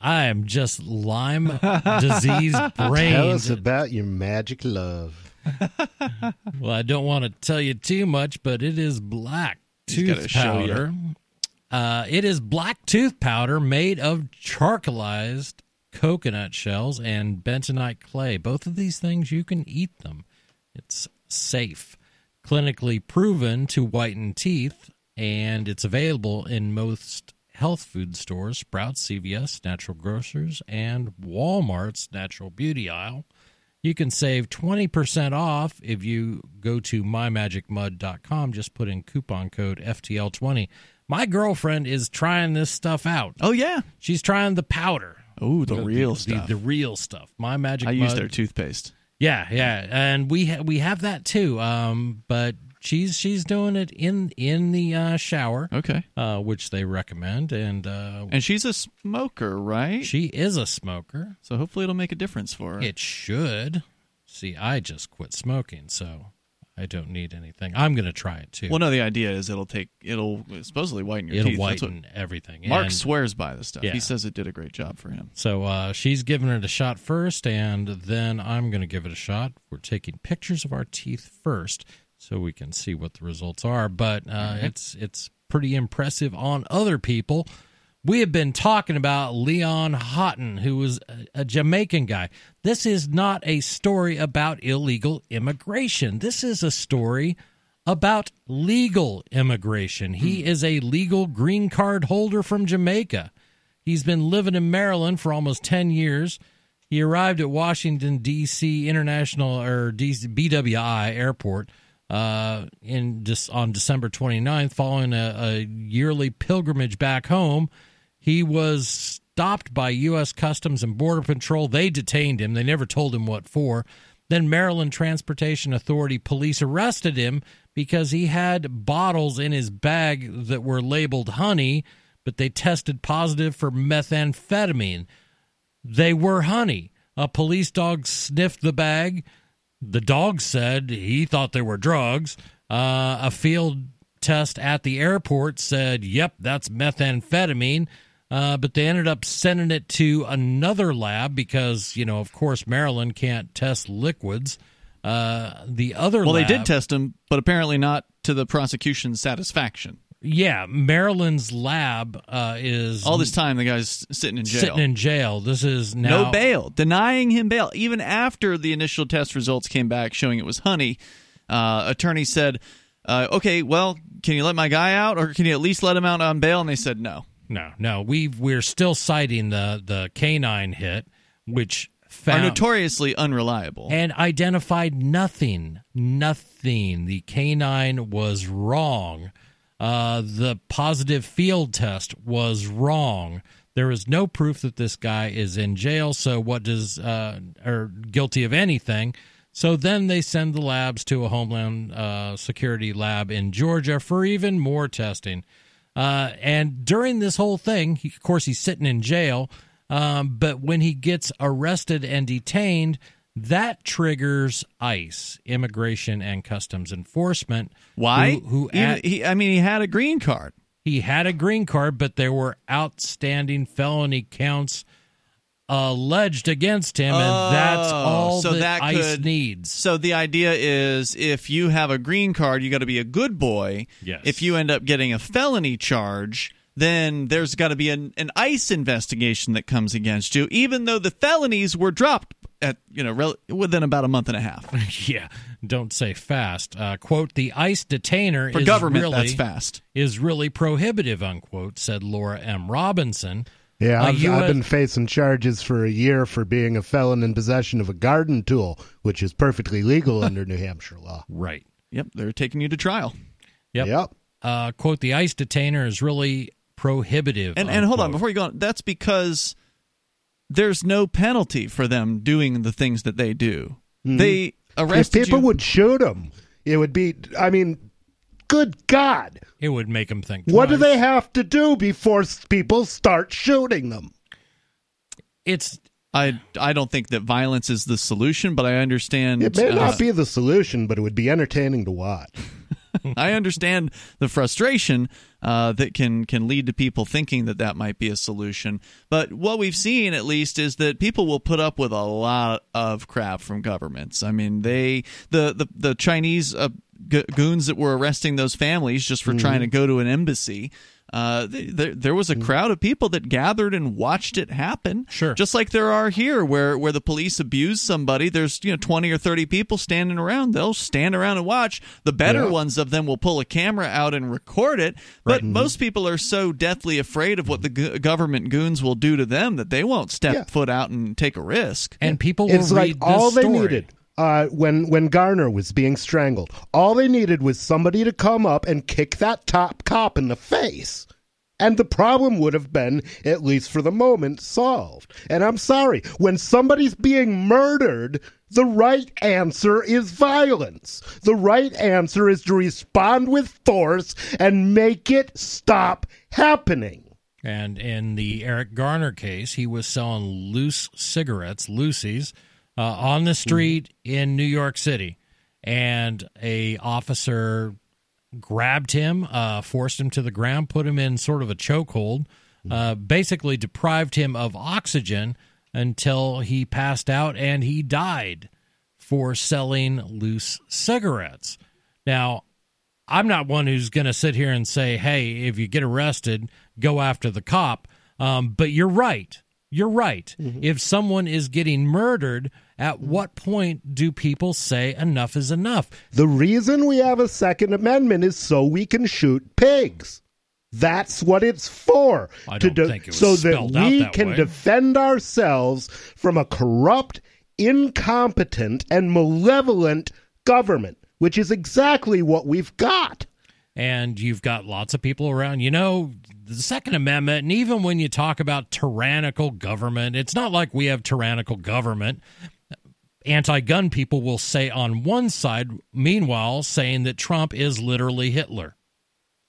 I am just Lyme disease brain. Tell us about your magic love. Well, I don't want to tell you too much, but it is black tooth powder. Uh, it is black tooth powder made of charcoalized coconut shells and bentonite clay. Both of these things, you can eat them. It's safe, clinically proven to whiten teeth, and it's available in most health food stores Sprouts, CVS, Natural Grocers, and Walmart's Natural Beauty aisle. You can save 20% off if you go to mymagicmud.com. Just put in coupon code FTL20. My girlfriend is trying this stuff out. Oh yeah. She's trying the powder. Oh, the real the, stuff. The, real stuff. My Magic I Mud. use their toothpaste. Yeah, yeah, and we ha- we have that too. Um, but she's she's doing it in in the uh, shower, Okay. uh, which they recommend, and uh, And she's a smoker, right? she is a smoker. so hopefully it'll make a difference for her. It should. See, I just quit smoking, so I don't need anything. I'm going to try it too. well, no, the idea is it'll take it'll supposedly whiten your It'll teeth. Whiten everything. Mark And swears by the stuff. Yeah. He says it did a great job for him. So uh, she's giving it a shot first, and then I'm going to give it a shot. We're taking pictures of our teeth first, so we can see what the results are. But uh, it's it's pretty impressive on other people. We have been talking about Leon Haughton, who was a, a Jamaican guy. This is not a story about illegal immigration. This is a story about legal immigration. He is a legal green card holder from Jamaica. He's been living in Maryland for almost 10 years. He arrived at Washington, D.C. International or DC, BWI Airport uh, in just on December 29th, following a, a yearly pilgrimage back home. He was stopped by U.S. Customs and Border Patrol. They detained him. They never told him what for. Then Maryland Transportation Authority police arrested him because he had bottles in his bag that were labeled honey, but they tested positive for methamphetamine. They were honey. A police dog sniffed the bag. The dog said he thought they were drugs. Uh, a field test at the airport said, yep, that's methamphetamine. Uh, but they ended up sending it to another lab because, you know, of course, Maryland can't test liquids. Uh, the other Well, lab, they did test him, but apparently not to the prosecution's satisfaction. Yeah, Maryland's lab uh, is All this time, the guy's sitting in jail. sitting in jail. This is now no bail, denying him bail. Even after the initial test results came back showing it was honey, uh, attorney said, uh, "Okay, well, can you let my guy out, or can you at least let him out on bail?" And they said no. No, no, we we're still citing the the canine hit, which Are notoriously unreliable. and identified nothing, nothing. The canine was wrong. Uh, the positive field test was wrong. There is no proof that this guy is in jail. So what does uh, or guilty of anything? So then they send the labs to a Homeland uh, Security lab in Georgia for even more testing. Uh, and during this whole thing, he, of course, he's sitting in jail. Um, but when he gets arrested and detained, that triggers ICE, Immigration and Customs Enforcement. Why? Who, who Even- at- he, I mean, he had a green card. he had a green card, but there were outstanding felony counts alleged against him, and oh, that's Oh, all so that, that ICE could- needs. So the idea is, if you have a green card, you got to be a good boy. Yes. If you end up getting a felony charge, then there's got to be an, an ICE investigation that comes against you, even though the felonies were dropped at you know rel- within about a month and a half. yeah, don't say fast. Uh, quote: The ICE detainer For is government, really, that's fast. Is really prohibitive. Unquote," said Laura M. Robinson. Yeah, A I've, US I've been facing charges for a year for being a felon in possession of a garden tool, which is perfectly legal under New Hampshire law. right. Yep, they're taking you to trial. Yep. Yep. Uh, quote: The ICE detainer is really prohibitive. And and hold on, before you go on, that's because there's no penalty for them doing the things that they do. They If arrested people you. would shoot them, it would be. I mean, good God, it would make them think. what do they have to do before people start shooting them? It's I I don't think that violence is the solution, but I understand. It may uh, not be the solution, but it would be entertaining to watch. I understand the frustration uh, that can can lead to people thinking that that might be a solution. But what we've seen, at least, is that people will put up with a lot of crap from governments. I mean, they the the the Chinese uh, goons that were arresting those families just for trying to go to an embassy. Uh, there, there was a crowd of people that gathered and watched it happen. Sure. just like there are here, where where the police abuse somebody. There's you know twenty or thirty people standing around. They'll stand around and watch. The better Yeah. ones of them will pull a camera out and record it. But most people are so deathly afraid of what the go- government goons will do to them that they won't step Yeah. foot out and take a risk. and people will It's like read this all they needed. Uh, when when Garner was being strangled, all they needed was somebody to come up and kick that top cop in the face, and the problem would have been, at least for the moment, solved. And I'm sorry, when somebody's being murdered, the right answer is violence. The right answer is to respond with force and make it stop happening. And in the Eric Garner case, he was selling loose cigarettes, Lucy's, uh, on the street in New York City, and a officer grabbed him, uh, forced him to the ground, put him in sort of a chokehold, uh, basically deprived him of oxygen until he passed out and he died for selling loose cigarettes. Now, I'm not one who's going to sit here and say, hey, if you get arrested, go after the cop. Um, but you're right. You're right. If someone is getting murdered, at what point do people say enough is enough? The reason we have a Second Amendment is so we can shoot pigs. That's what it's for. I to don't think it was so that we that can way. defend ourselves from a corrupt, incompetent, and malevolent government, which is exactly what we've got. and you've got lots of people around. You know, the Second Amendment, and even when you talk about tyrannical government, it's not like we have tyrannical government. Anti gun people will say on one side, meanwhile, saying that Trump is literally Hitler.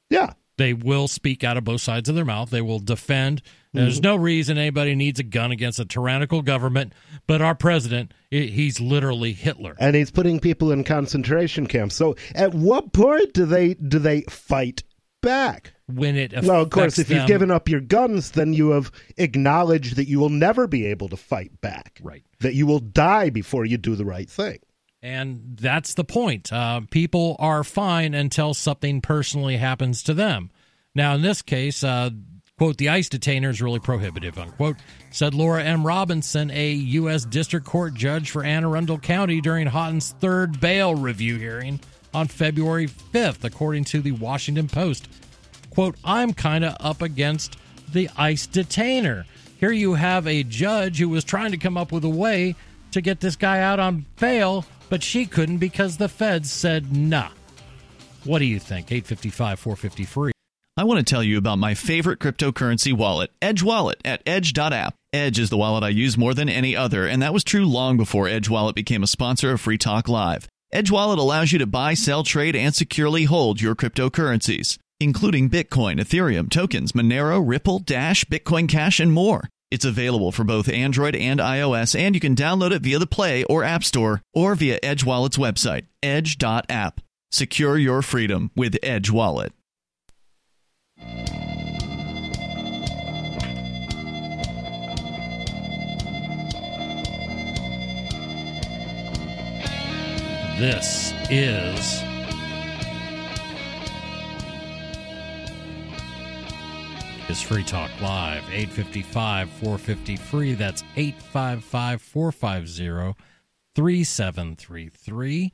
Yeah. They will speak out of both sides of their mouth. They will defend. There's mm-hmm. no reason anybody needs a gun against a tyrannical government, but our president, he's literally Hitler. and he's putting people in concentration camps. So, at what point do they do they fight back? When it Well, of course, affects if you've given up your guns, then you have acknowledged that you will never be able to fight back. Right. That you will die before you do the right thing. And that's the point. Uh, people are fine until something personally happens to them. Now, in this case, uh, quote, the ICE detainer is really prohibitive, unquote, said Laura M. Robinson, a U.S. District Court judge for Anne Arundel County during Haughton's third bail review hearing on February 5th, according to the Washington Post. Quote, I'm kind of up against the ICE detainer. Here you have a judge who was trying to come up with a way to get this guy out on bail, but she couldn't because the feds said nah. What do you think? 855 453. I want to tell you about my favorite cryptocurrency wallet, Edge Wallet, at edge.app. Edge is the wallet I use more than any other, and that was true long before Edge Wallet became a sponsor of Free Talk Live. Edge Wallet allows you to buy, sell, trade, and securely hold your cryptocurrencies, including Bitcoin, Ethereum, tokens, Monero, Ripple, Dash, Bitcoin Cash, and more. It's available for both Android and iOS, and you can download it via the Play or App Store or via Edge Wallet's website, edge.app. Secure your freedom with Edge Wallet. This is is Free Talk Live 855 450 free that's 855 450 3733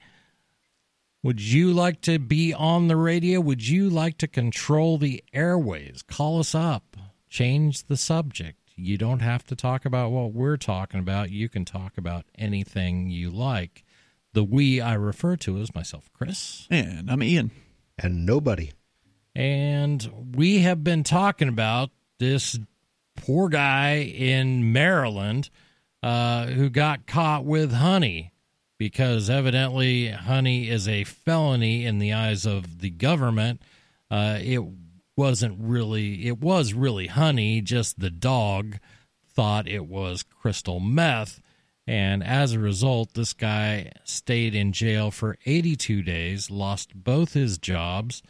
Would you like to be on the radio? Would you like to control the airways? Call us up. Change the subject. You don't have to talk about what we're talking about. You can talk about anything you like. The we I refer to is myself, Chris. And I'm Ian. And nobody. And we have been talking about this poor guy in Maryland uh, who got caught with honey because evidently honey is a felony in the eyes of the government. Uh, it wasn't really, it was really honey, just the dog thought it was crystal meth. And as a result, this guy stayed in jail for 82 days, lost both his jobs,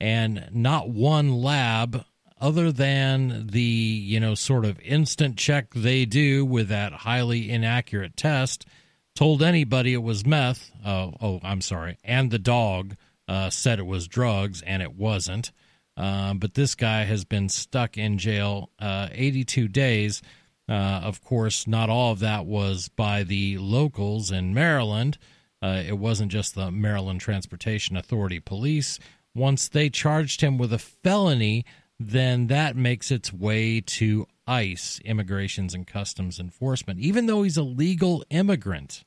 and not one lab other than the, you know, sort of instant check they do with that highly inaccurate test told anybody it was meth. Uh, oh, I'm sorry. And the dog uh, said it was drugs, and it wasn't. Uh, but this guy has been stuck in jail uh, 82 days. Uh, of course, not all of that was by the locals in Maryland. Uh, it wasn't just the Maryland Transportation Authority police. Once they charged him with a felony, then that makes its way to ICE, Immigrations and Customs Enforcement. Even though he's a legal immigrant,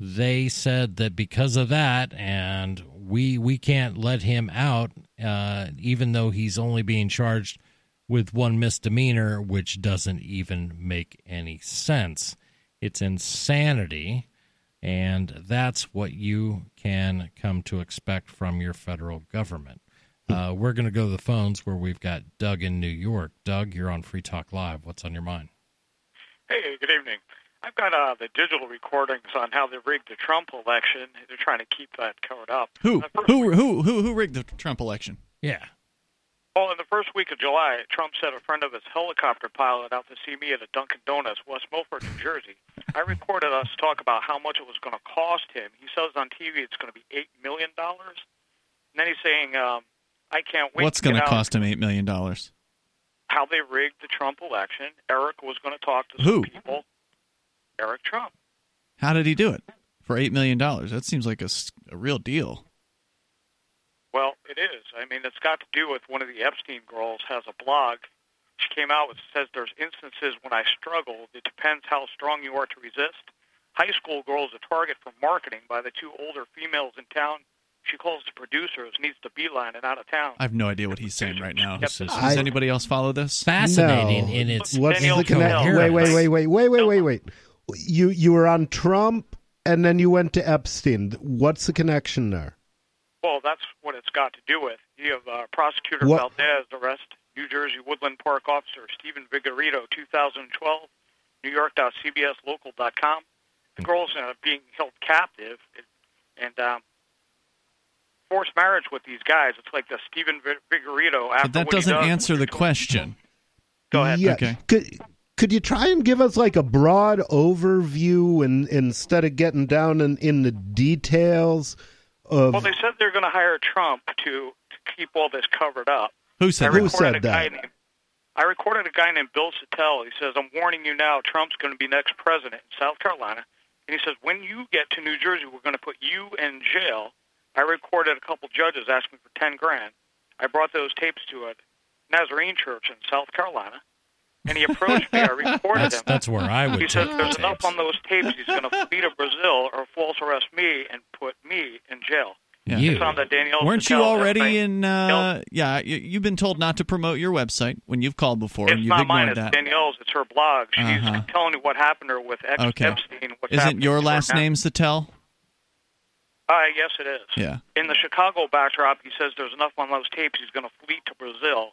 they said that because of that, and we we can't let him out, uh, even though he's only being charged with one misdemeanor, which doesn't even make any sense. It's insanity, and that's what you can come to expect from your federal government. Uh, we're going to go to the phones where we've got Doug in New York. Doug, you're on Free Talk Live. What's on your mind? Hey, good evening. I've got uh, the digital recordings on how they rigged the Trump election. They're trying to keep that covered up. Who? The Who? Who? Who? Who rigged the Trump election? Yeah. Well, in the first week of July, Trump sent a friend of his helicopter pilot out to see me at a Dunkin' Donuts, West Milford, New Jersey. I recorded us talk about how much it was going to cost him. He says on TV it's going to be eight million dollars, and then he's saying, um, "I can't wait." What's going to cost him eight million dollars? How they rigged the Trump election. Eric was going to talk to Who? some people. Eric Trump. How did he do it for eight million dollars? That seems like a, a real deal. Well, it is. I mean, it's got to do with one of the Epstein girls has a blog. She came out with says there's instances when I struggle. It depends how strong you are to resist. High school girl is a target for marketing by the two older females in town. She calls the producers, needs to beeline and out of town. I have no idea what he's saying right now. This is- Does I- anybody else follow this? Fascinating No. in its What's Danielle the connection? Wait, wait, wait, wait, wait, wait, wait, wait. You you were on Trump, and then you went to Epstein. What's the connection there? Well, that's what it's got to do with. You have uh, Prosecutor What- Valdez arrest New Jersey Woodland Park officer Stephen Vigorito, 2012, New York.cbslocal.com. The girl's uh, being held captive, and um, forced marriage with these guys. It's like the Stephen Vi- Vigorito. After But that doesn't does, answer the question. Go ahead. Yeah. Okay. Could could you try and give us like a broad overview and instead of getting down in, in the details of Well, they said they're going to hire Trump to, to keep all this covered up. Who said Who said that? named I recorded a guy named Bill Sattel. He says, "I'm warning you now. Trump's going to be next president in South Carolina." And he says, "When you get to New Jersey, we're going to put you in jail." I recorded a couple judges asking for ten grand. I brought those tapes to a Nazarene church in South Carolina, and he approached me. I recorded That's him. that's where I would He says the there's enough on those tapes. He's going to flee to Brazil or false arrest me and put me in jail. Yeah. You. It's on the Danielle. Weren't you already in? Uh, yeah, you, you've been told not to promote your website when you've called before, and It's you've not mine. It's that. Danielle's. It's her blog. She's Uh-huh. telling you what happened to her with Ex- Okay. Epstein. Isn't your last name Sattel? Uh, yes, it is. Yeah. In the Chicago backdrop, he says there's enough on those tapes. He's going to flee to Brazil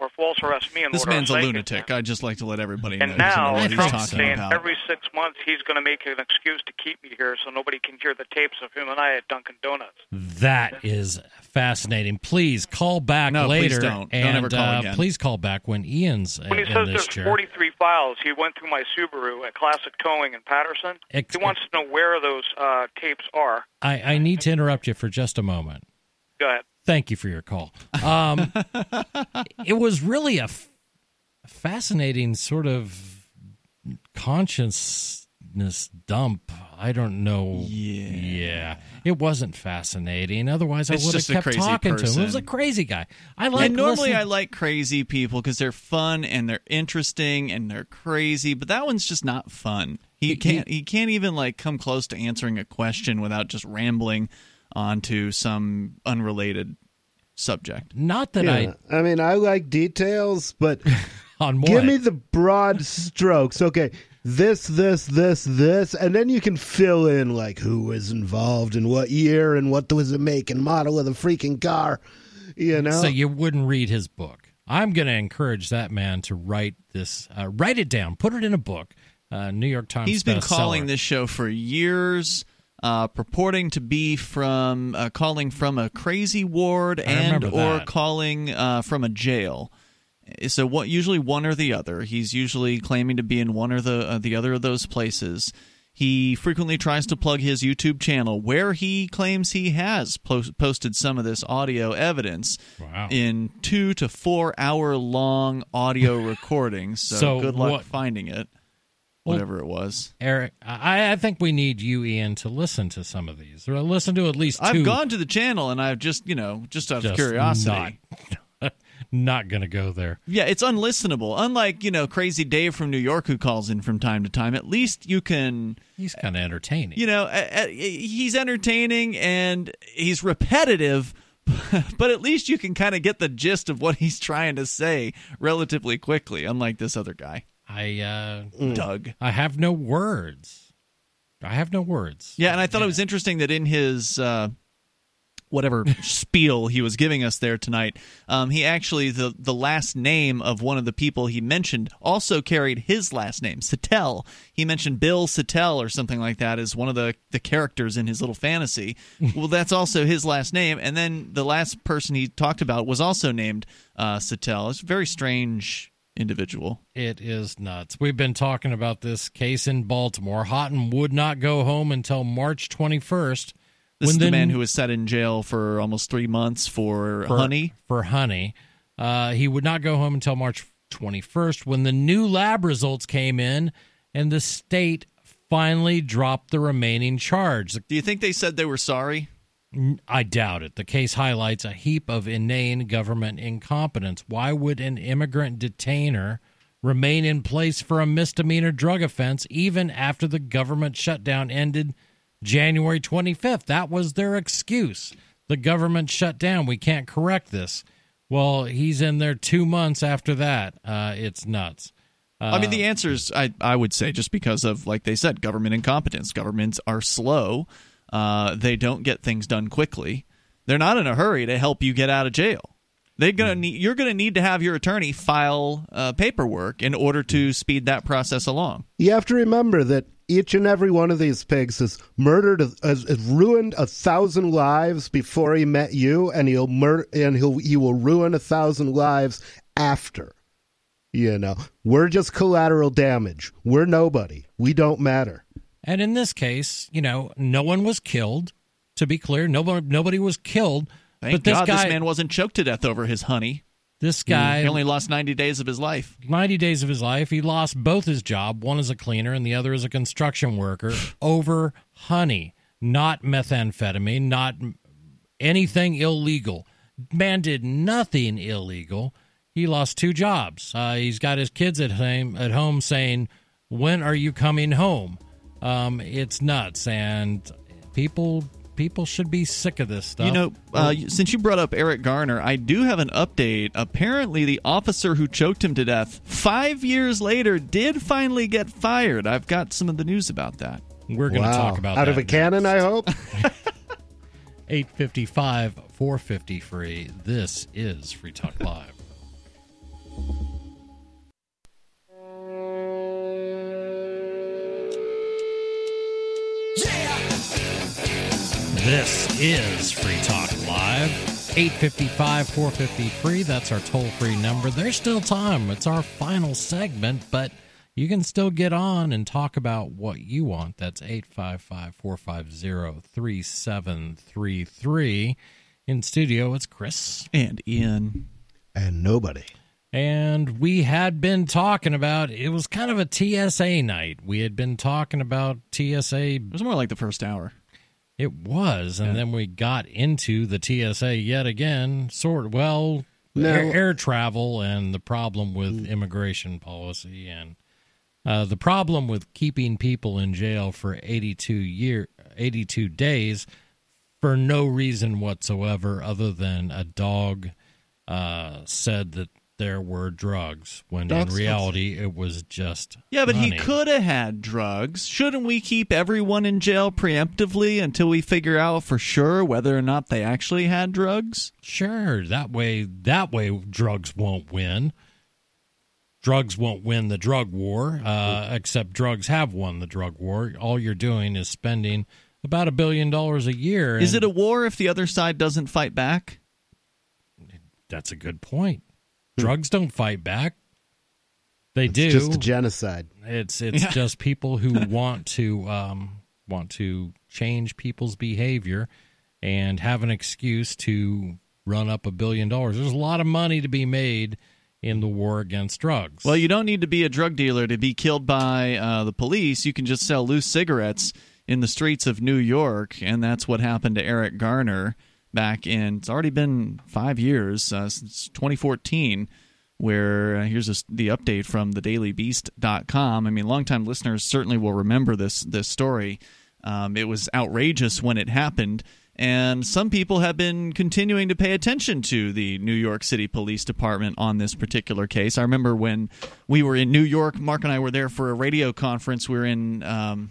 or false arrest me. In This man's a lunatic. him. I'd just like to let everybody know. And he doesn't know now what he's Trump's saying about. every six months he's going to make an excuse to keep me here so nobody can hear the tapes of him and I at Dunkin' Donuts. That is fascinating. Please call back No, please later. don't. Don't and ever call uh, again. please call back when Ian's When he in says this there's chair. 43 files, he went through my Subaru at Classic Towing in Paterson. Ex- he wants to know where those uh, tapes are. I, I need to interrupt you for just a moment. Go ahead. Thank you for your call. Um, it was really a f- fascinating sort of consciousness dump. I don't know. Yeah. Yeah. It wasn't fascinating. Otherwise, It's I would have kept talking to him. It was a crazy guy. I like and normally listening- I like crazy people because they're fun and they're interesting and they're crazy, but that one's just not fun. He can't. He can't even like come close to answering a question without just rambling onto some unrelated subject. Not that Yeah. I mean, I like details, but I on give me the broad strokes. Okay, this, this, this, this, and then you can fill in like who was involved in what year and what was the make and model of the freaking car. You know, So you wouldn't read his book. I'm going to encourage that man to write this, uh, write it down, put it in a book. Uh, New York Times. He's been bestseller. calling this show for years. Uh, purporting to be from uh, calling from a crazy ward and or that. calling uh, from a jail. So what? Usually one or the other. He's usually claiming to be in one or the uh, the other of those places. He frequently tries to plug his YouTube channel, where he claims he has po- posted some of this audio evidence Wow. in two to four hour long audio recordings. So, So good luck what- finding it, Well- whatever it was. Eric, I, I think we need you, Ian, to listen to some of these, or listen to at least 2 I've gone to the channel and I've just, you know, just out of curiosity. Not, not going to go there. Yeah, it's unlistenable. Unlike, you know, Crazy Dave from New York who calls in from time to time, at least you can, He's kind of entertaining. you know, uh, uh, he's entertaining and he's repetitive, but at least you can kind of get the gist of what he's trying to say relatively quickly, unlike this other guy, I uh, Doug. I have no words. I have no words. Yeah, and I thought it was interesting that in his uh, whatever spiel he was giving us there tonight, um, he actually the the last name of one of the people he mentioned also carried his last name, Sattel. He mentioned Bill Sattel or something like that as one of the the characters in his little fantasy. well, that's also his last name, and then the last person he talked about was also named uh, Sattel. It's very strange individual. It is nuts. We've been talking about this case in Baltimore. Haughton would not go home until March 21st. This when is the man who was set in jail for almost three months for, for honey. For honey. Uh, he would not go home until March 21st when the new lab results came in and the state finally dropped the remaining charge. Do you think they said they were sorry? I doubt it. The case highlights a heap of inane government incompetence. Why would an immigrant detainer remain in place for a misdemeanor drug offense even after the government shutdown ended January 25th? That was their excuse. The government shut down. We can't correct this. Well, he's in there two months after that. Uh, it's nuts. I mean, the answer is I, I would say just because of, like they said, government incompetence. Governments are slow. Uh, they don't get things done quickly. They're not in a hurry to help you get out of jail. They're gonna Hmm. need, you're going to need to have your attorney file uh, paperwork in order to speed that process along. You have to remember that each and every one of these pigs has murdered, has, has ruined a thousand lives before he met you, and he'll mur- and he'll he will ruin a thousand lives after. You know, we're just collateral damage. We're nobody. We don't matter. And in this case, you know, no one was killed. To be clear, nobody nobody was killed. Thank but this God guy, this man wasn't choked to death over his honey. this guy, He only lost 90 days of his life. 90 days of his life, he lost both his job, one as a cleaner and the other as a construction worker, over honey, not methamphetamine, not anything illegal. Man did nothing illegal. He lost two jobs. Uh, he's got his kids at home, at home saying, "When are you coming home?" Um, it's nuts, and people people should be sick of this stuff. You know, uh, since you brought up Eric Garner, I do have an update. Apparently, the officer who choked him to death five years later did finally get fired. I've got some of the news about that. we're going to Wow. talk about that. out of a cannon. I hope. 855 450 free. This is Free Talk Live. This is Free Talk Live. 855 450 free. That's our toll free number. There's still time. It's our final segment, but you can still get on and talk about what you want. That's 855 450 3733. In studio, it's Chris. And Ian. and nobody. And we had been talking about it was kind of a TSA night. We had been talking about TSA. It was more like the first hour. It was, and then we got into the TSA yet again. Sort well, No. air, air travel and the problem with immigration policy and uh, the problem with keeping people in jail for 82 year 82 days for no reason whatsoever other than a dog uh, said that there were drugs when Dogs- in reality it was just Yeah, but he could have had drugs. Shouldn't we keep everyone in jail preemptively until we figure out for sure whether or not they actually had drugs? Sure, that way that way drugs won't win. Drugs won't win the drug war, uh, except drugs have won the drug war. All you're doing is spending about a billion dollars a year. Is it a war if the other side doesn't fight back? That's a good point. Drugs don't fight back. They It's do. just a genocide. It's it's Yeah. just people who want to um, want to change people's behavior and have an excuse to run up a billion dollars. There's a lot of money to be made in the war against drugs. Well, you don't need to be a drug dealer to be killed by uh, the police. You can just sell loose cigarettes in the streets of New York, and that's what happened to Eric Garner back in. It's already been five years uh, since 2014. Where uh, here's a, the update from thedailybeast.com. I mean, longtime listeners certainly will remember this this story. Um, it was outrageous when it happened, and some people have been continuing to pay attention to the New York City Police Department on this particular case. I remember when we were in New York, Mark and I were there for a radio conference. We were in. Um,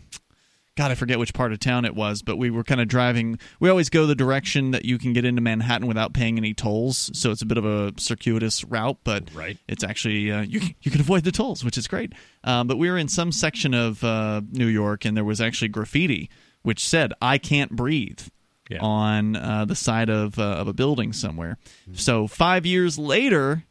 God, I forget which part of town it was, but we were kind of driving. We always go the direction that you can get into Manhattan without paying any tolls, so it's a bit of a circuitous route, but Right. it's actually uh, you can- you can avoid the tolls, which is great. Um, but we were in some section of uh, New York, and there was actually graffiti which said "I can't breathe." Yeah. on uh, the side of, uh, of a building somewhere. So five years later,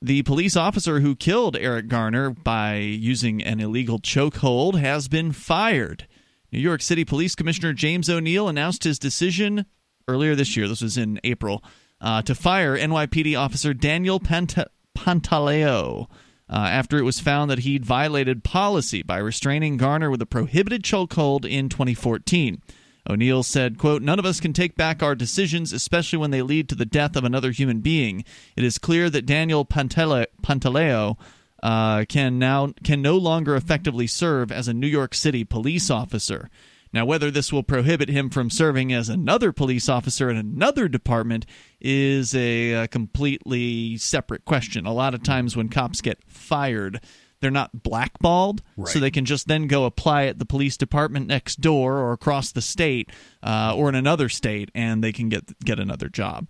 the police officer who killed Eric Garner by using an illegal chokehold has been fired. New York City Police Commissioner James O'Neill announced his decision earlier this year. This was in April uh, to fire NYPD officer Daniel Panta- Pantaleo. Uh, after it was found that he'd violated policy by restraining Garner with a prohibited chokehold in 2014. O'Neill said, quote, None of us can take back our decisions, especially when they lead to the death of another human being. It is clear that Daniel Pantale- Pantaleo uh, can now can no longer effectively serve as a New York City police officer. Now, whether this will prohibit him from serving as another police officer in another department is a, uh completely separate question. A lot of times when cops get fired, they're not blackballed, so they can just then go apply at the police department next door or across the state uh, or in another state, and they can get get another job.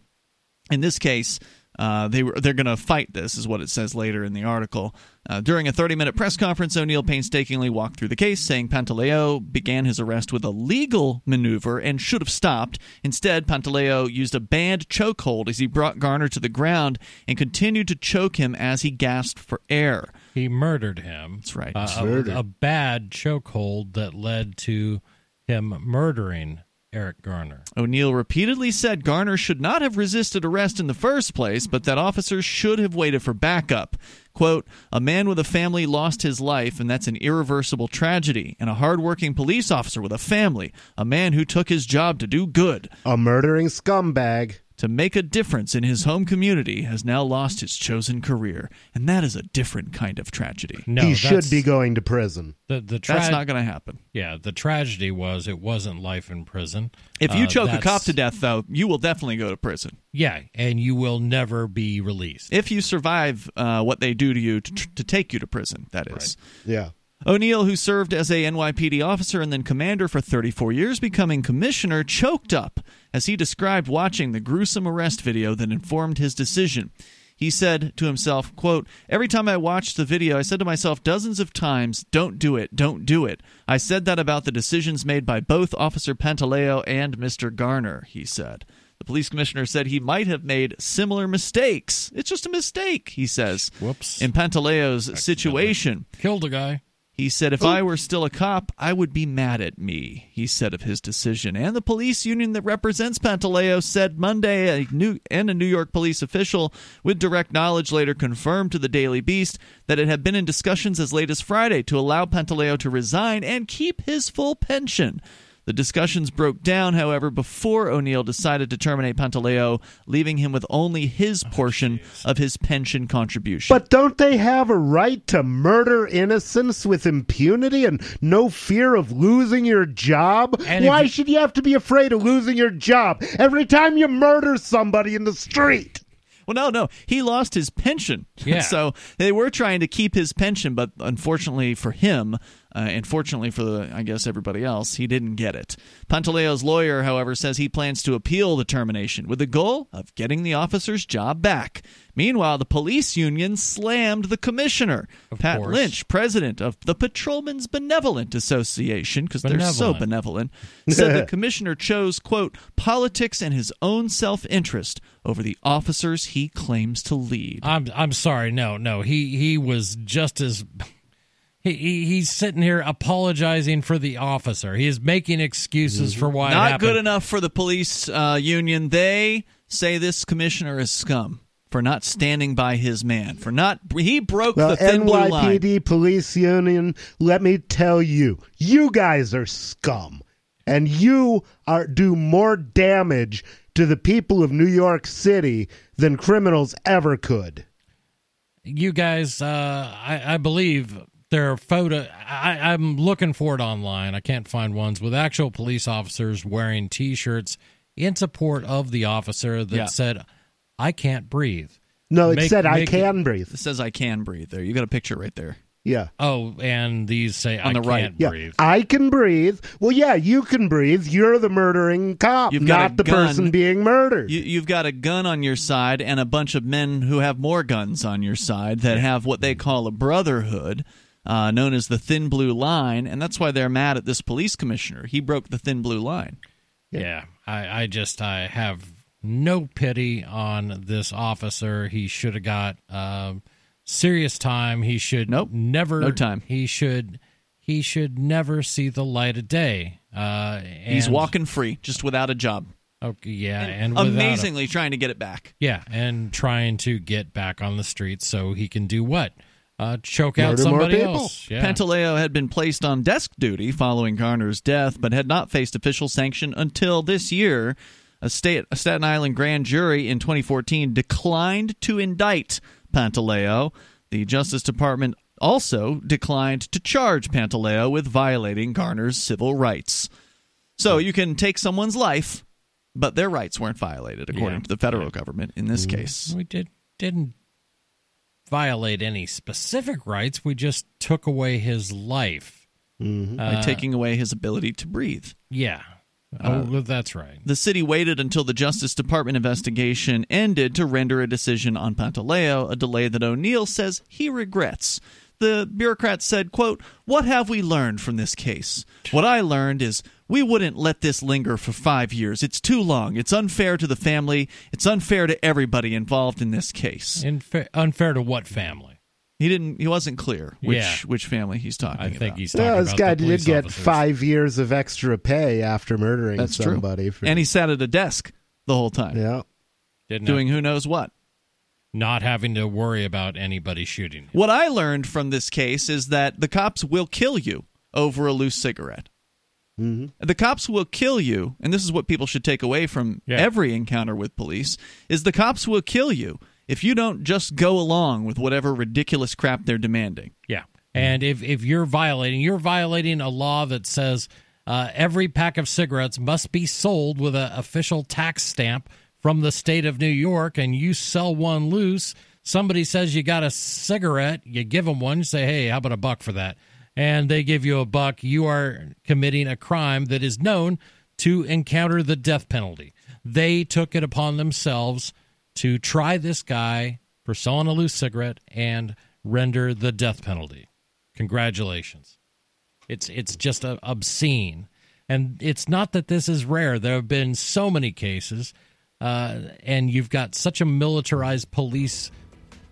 In this case, uh, they were they're going to fight this, is what it says later in the article. Uh, during a 30 minute press conference, O'Neill painstakingly walked through the case, saying Pantaleo began his arrest with a legal maneuver and should have stopped. Instead, Pantaleo used a banned chokehold as he brought Garner to the ground and continued to choke him as he gasped for air. He murdered him. That's right. Uh, a, Murdered. a bad chokehold that led to him murdering Eric Garner. O'Neill repeatedly said Garner should not have resisted arrest in the first place, but that officers should have waited for backup. Quote, a man with a family lost his life, and that's an irreversible tragedy. And a hardworking police officer with a family, a man who took his job to do good, A murdering scumbag. To make a difference in his home community, has now lost his chosen career. And that is a different kind of tragedy. No, he should be going to prison. The the tra- That's not going to happen. Yeah, the tragedy was it wasn't life in prison. If you Uh, choke a cop to death, though, you will definitely go to prison. yeah, and you will never be released. If you survive uh, what they do to you to, to take you to prison, that is. Yeah. O'Neill, who served as a NYPD officer and then commander for 34 years, becoming commissioner, choked up as he described watching the gruesome arrest video that informed his decision. He said to himself, quote, Every time I watched the video, I said to myself dozens of times, don't do it, don't do it. I said that about the decisions made by both Officer Pantaleo and Mr. Garner, he said. The police commissioner said he might have made similar mistakes. It's just a mistake, he says. Whoops. In Pantaleo's situation. Killed a guy. He said, If oh. I were still a cop, I would be mad at me, he said of his decision. And the police union that represents Pantaleo said Monday, a new, and a New York police official with direct knowledge later confirmed to the Daily Beast that it had been in discussions as late as Friday to allow Pantaleo to resign and keep his full pension. The discussions broke down, however, before O'Neill decided to terminate Pantaleo, leaving him with only his oh, portion of his pension contribution. But don't they have a right to murder innocents with impunity and no fear of losing your job? And Why you- should you have to be afraid of losing your job every time you murder somebody in the street? Well, no, no. He lost his pension. Yeah. so they were trying to keep his pension, but unfortunately for him, uh, and fortunately for the, I guess everybody else, he didn't get it. Pantaleo's lawyer, however, says he plans to appeal the termination with the goal of getting the officer's job back. Meanwhile, the police union slammed the commissioner, Of Pat course. Lynch, president of the Patrolmen's Benevolent Association, because they're so Benevolent. benevolent, said the commissioner chose, quote, politics and his own self interest over the officers he claims to lead. I'm I'm sorry. No, no. He he was just as he, he he's sitting here apologizing for the officer. He is making excuses for why it Not happened. good enough for the police uh, union. They say this commissioner is scum for not standing by his man. For not he broke Well, the thin blue line. NYPD police union, let me tell you, you guys are scum. And you are do more damage to the people of New York City than criminals ever could. You guys, uh, I, I believe there are photo. I, I'm looking for it online. I can't find ones with actual police officers wearing T-shirts in support of the officer that Yeah. said, "I can't breathe." No, it Make- said I make- can breathe. It says I can breathe there. You got a picture right there. Yeah. Oh, and these say On I the right. can't Yeah, breathe. I can breathe. Well, yeah, you can breathe. You're the murdering cop, You've got not the gun. person being murdered. You, you've got a gun on your side and a bunch of men who have more guns on your side that have what they call a brotherhood, uh, known as the thin blue line, and that's why they're mad at this police commissioner. He broke the thin blue line. Yeah, I, I just I have no pity on this officer. He should have got um, serious time. He should Nope, never no time. He should he should never see the light of day. Uh, He's walking free, just without a job. Okay, yeah, and without a- Amazingly trying to get it back. yeah, and trying to get back on the streets so he can do what? Uh, choke out Murder more somebody people. else. Yeah. Pantaleo had been placed on desk duty following Garner's death, but had not faced official sanction until this year. A, state, a Staten Island grand jury in 2014 declined to indict Pantaleo. The Justice Department also declined to charge Pantaleo with violating Garner's civil rights. So you can take someone's life, but their rights weren't violated, according Yeah. to the federal government in this case. we did didn't violate any specific rights. We just took away his life. Mm-hmm. by Uh, taking away his ability to breathe. Yeah. Uh, oh, that's right. The city waited until the Justice Department investigation ended to render a decision on Pantaleo, a delay that O'Neill says he regrets. The bureaucrat said, quote, What have we learned from this case? What I learned is we wouldn't let this linger for five years. It's too long. It's unfair to the family. It's unfair to everybody involved in this case. Infa- unfair to what family? He didn't he wasn't clear which Yeah. which family he's talking I think he's talking Yeah, this about guy the did get officers. five years of extra pay after murdering That's somebody. true. For, And he sat at a desk the whole time. Yeah. Didn't Doing who knows what. Not having to worry about anybody shooting. What I learned from this case is that the cops will kill you over a loose cigarette. Mm-hmm. The cops will kill you, and this is what people should take away from Yeah. every encounter with police: is the cops will kill you if you don't just go along with whatever ridiculous crap they're demanding. Yeah. And if, if you're violating, you're violating a law that says uh, every pack of cigarettes must be sold with an official tax stamp from the state of New York, and you sell one loose. Somebody says you got a cigarette, you give them one, you say, hey, how about a buck for that? And they give you a buck. You are committing a crime that is known to encounter the death penalty. They took it upon themselves to try this guy for selling a loose cigarette and render the death penalty. Congratulations. It's it's just uh, obscene, and it's not that this is rare. There have been so many cases, uh, and you've got such a militarized police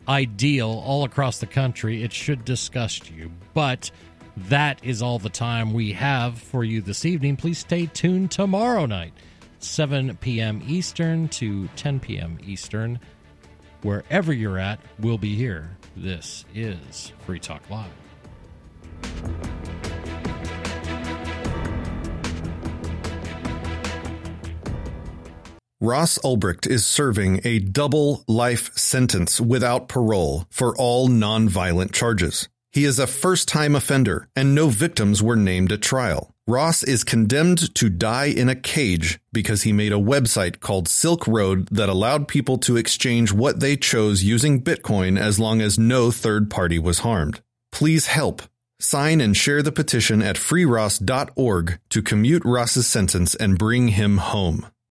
ideal all across the country. It should disgust you, but that is all the time we have for you this evening. Please stay tuned tomorrow night, 7 p.m. Eastern to 10 p.m. Eastern. Wherever you're at, we'll be here. This is Free Talk Live. Ross Ulbricht is serving a double life sentence without parole for all nonviolent charges. He is a first time offender, and no victims were named at trial. Ross is condemned to die in a cage because he made a website called Silk Road that allowed people to exchange what they chose using Bitcoin as long as no third party was harmed. Please help. Sign and share the petition at freeross.org to commute Ross's sentence and bring him home.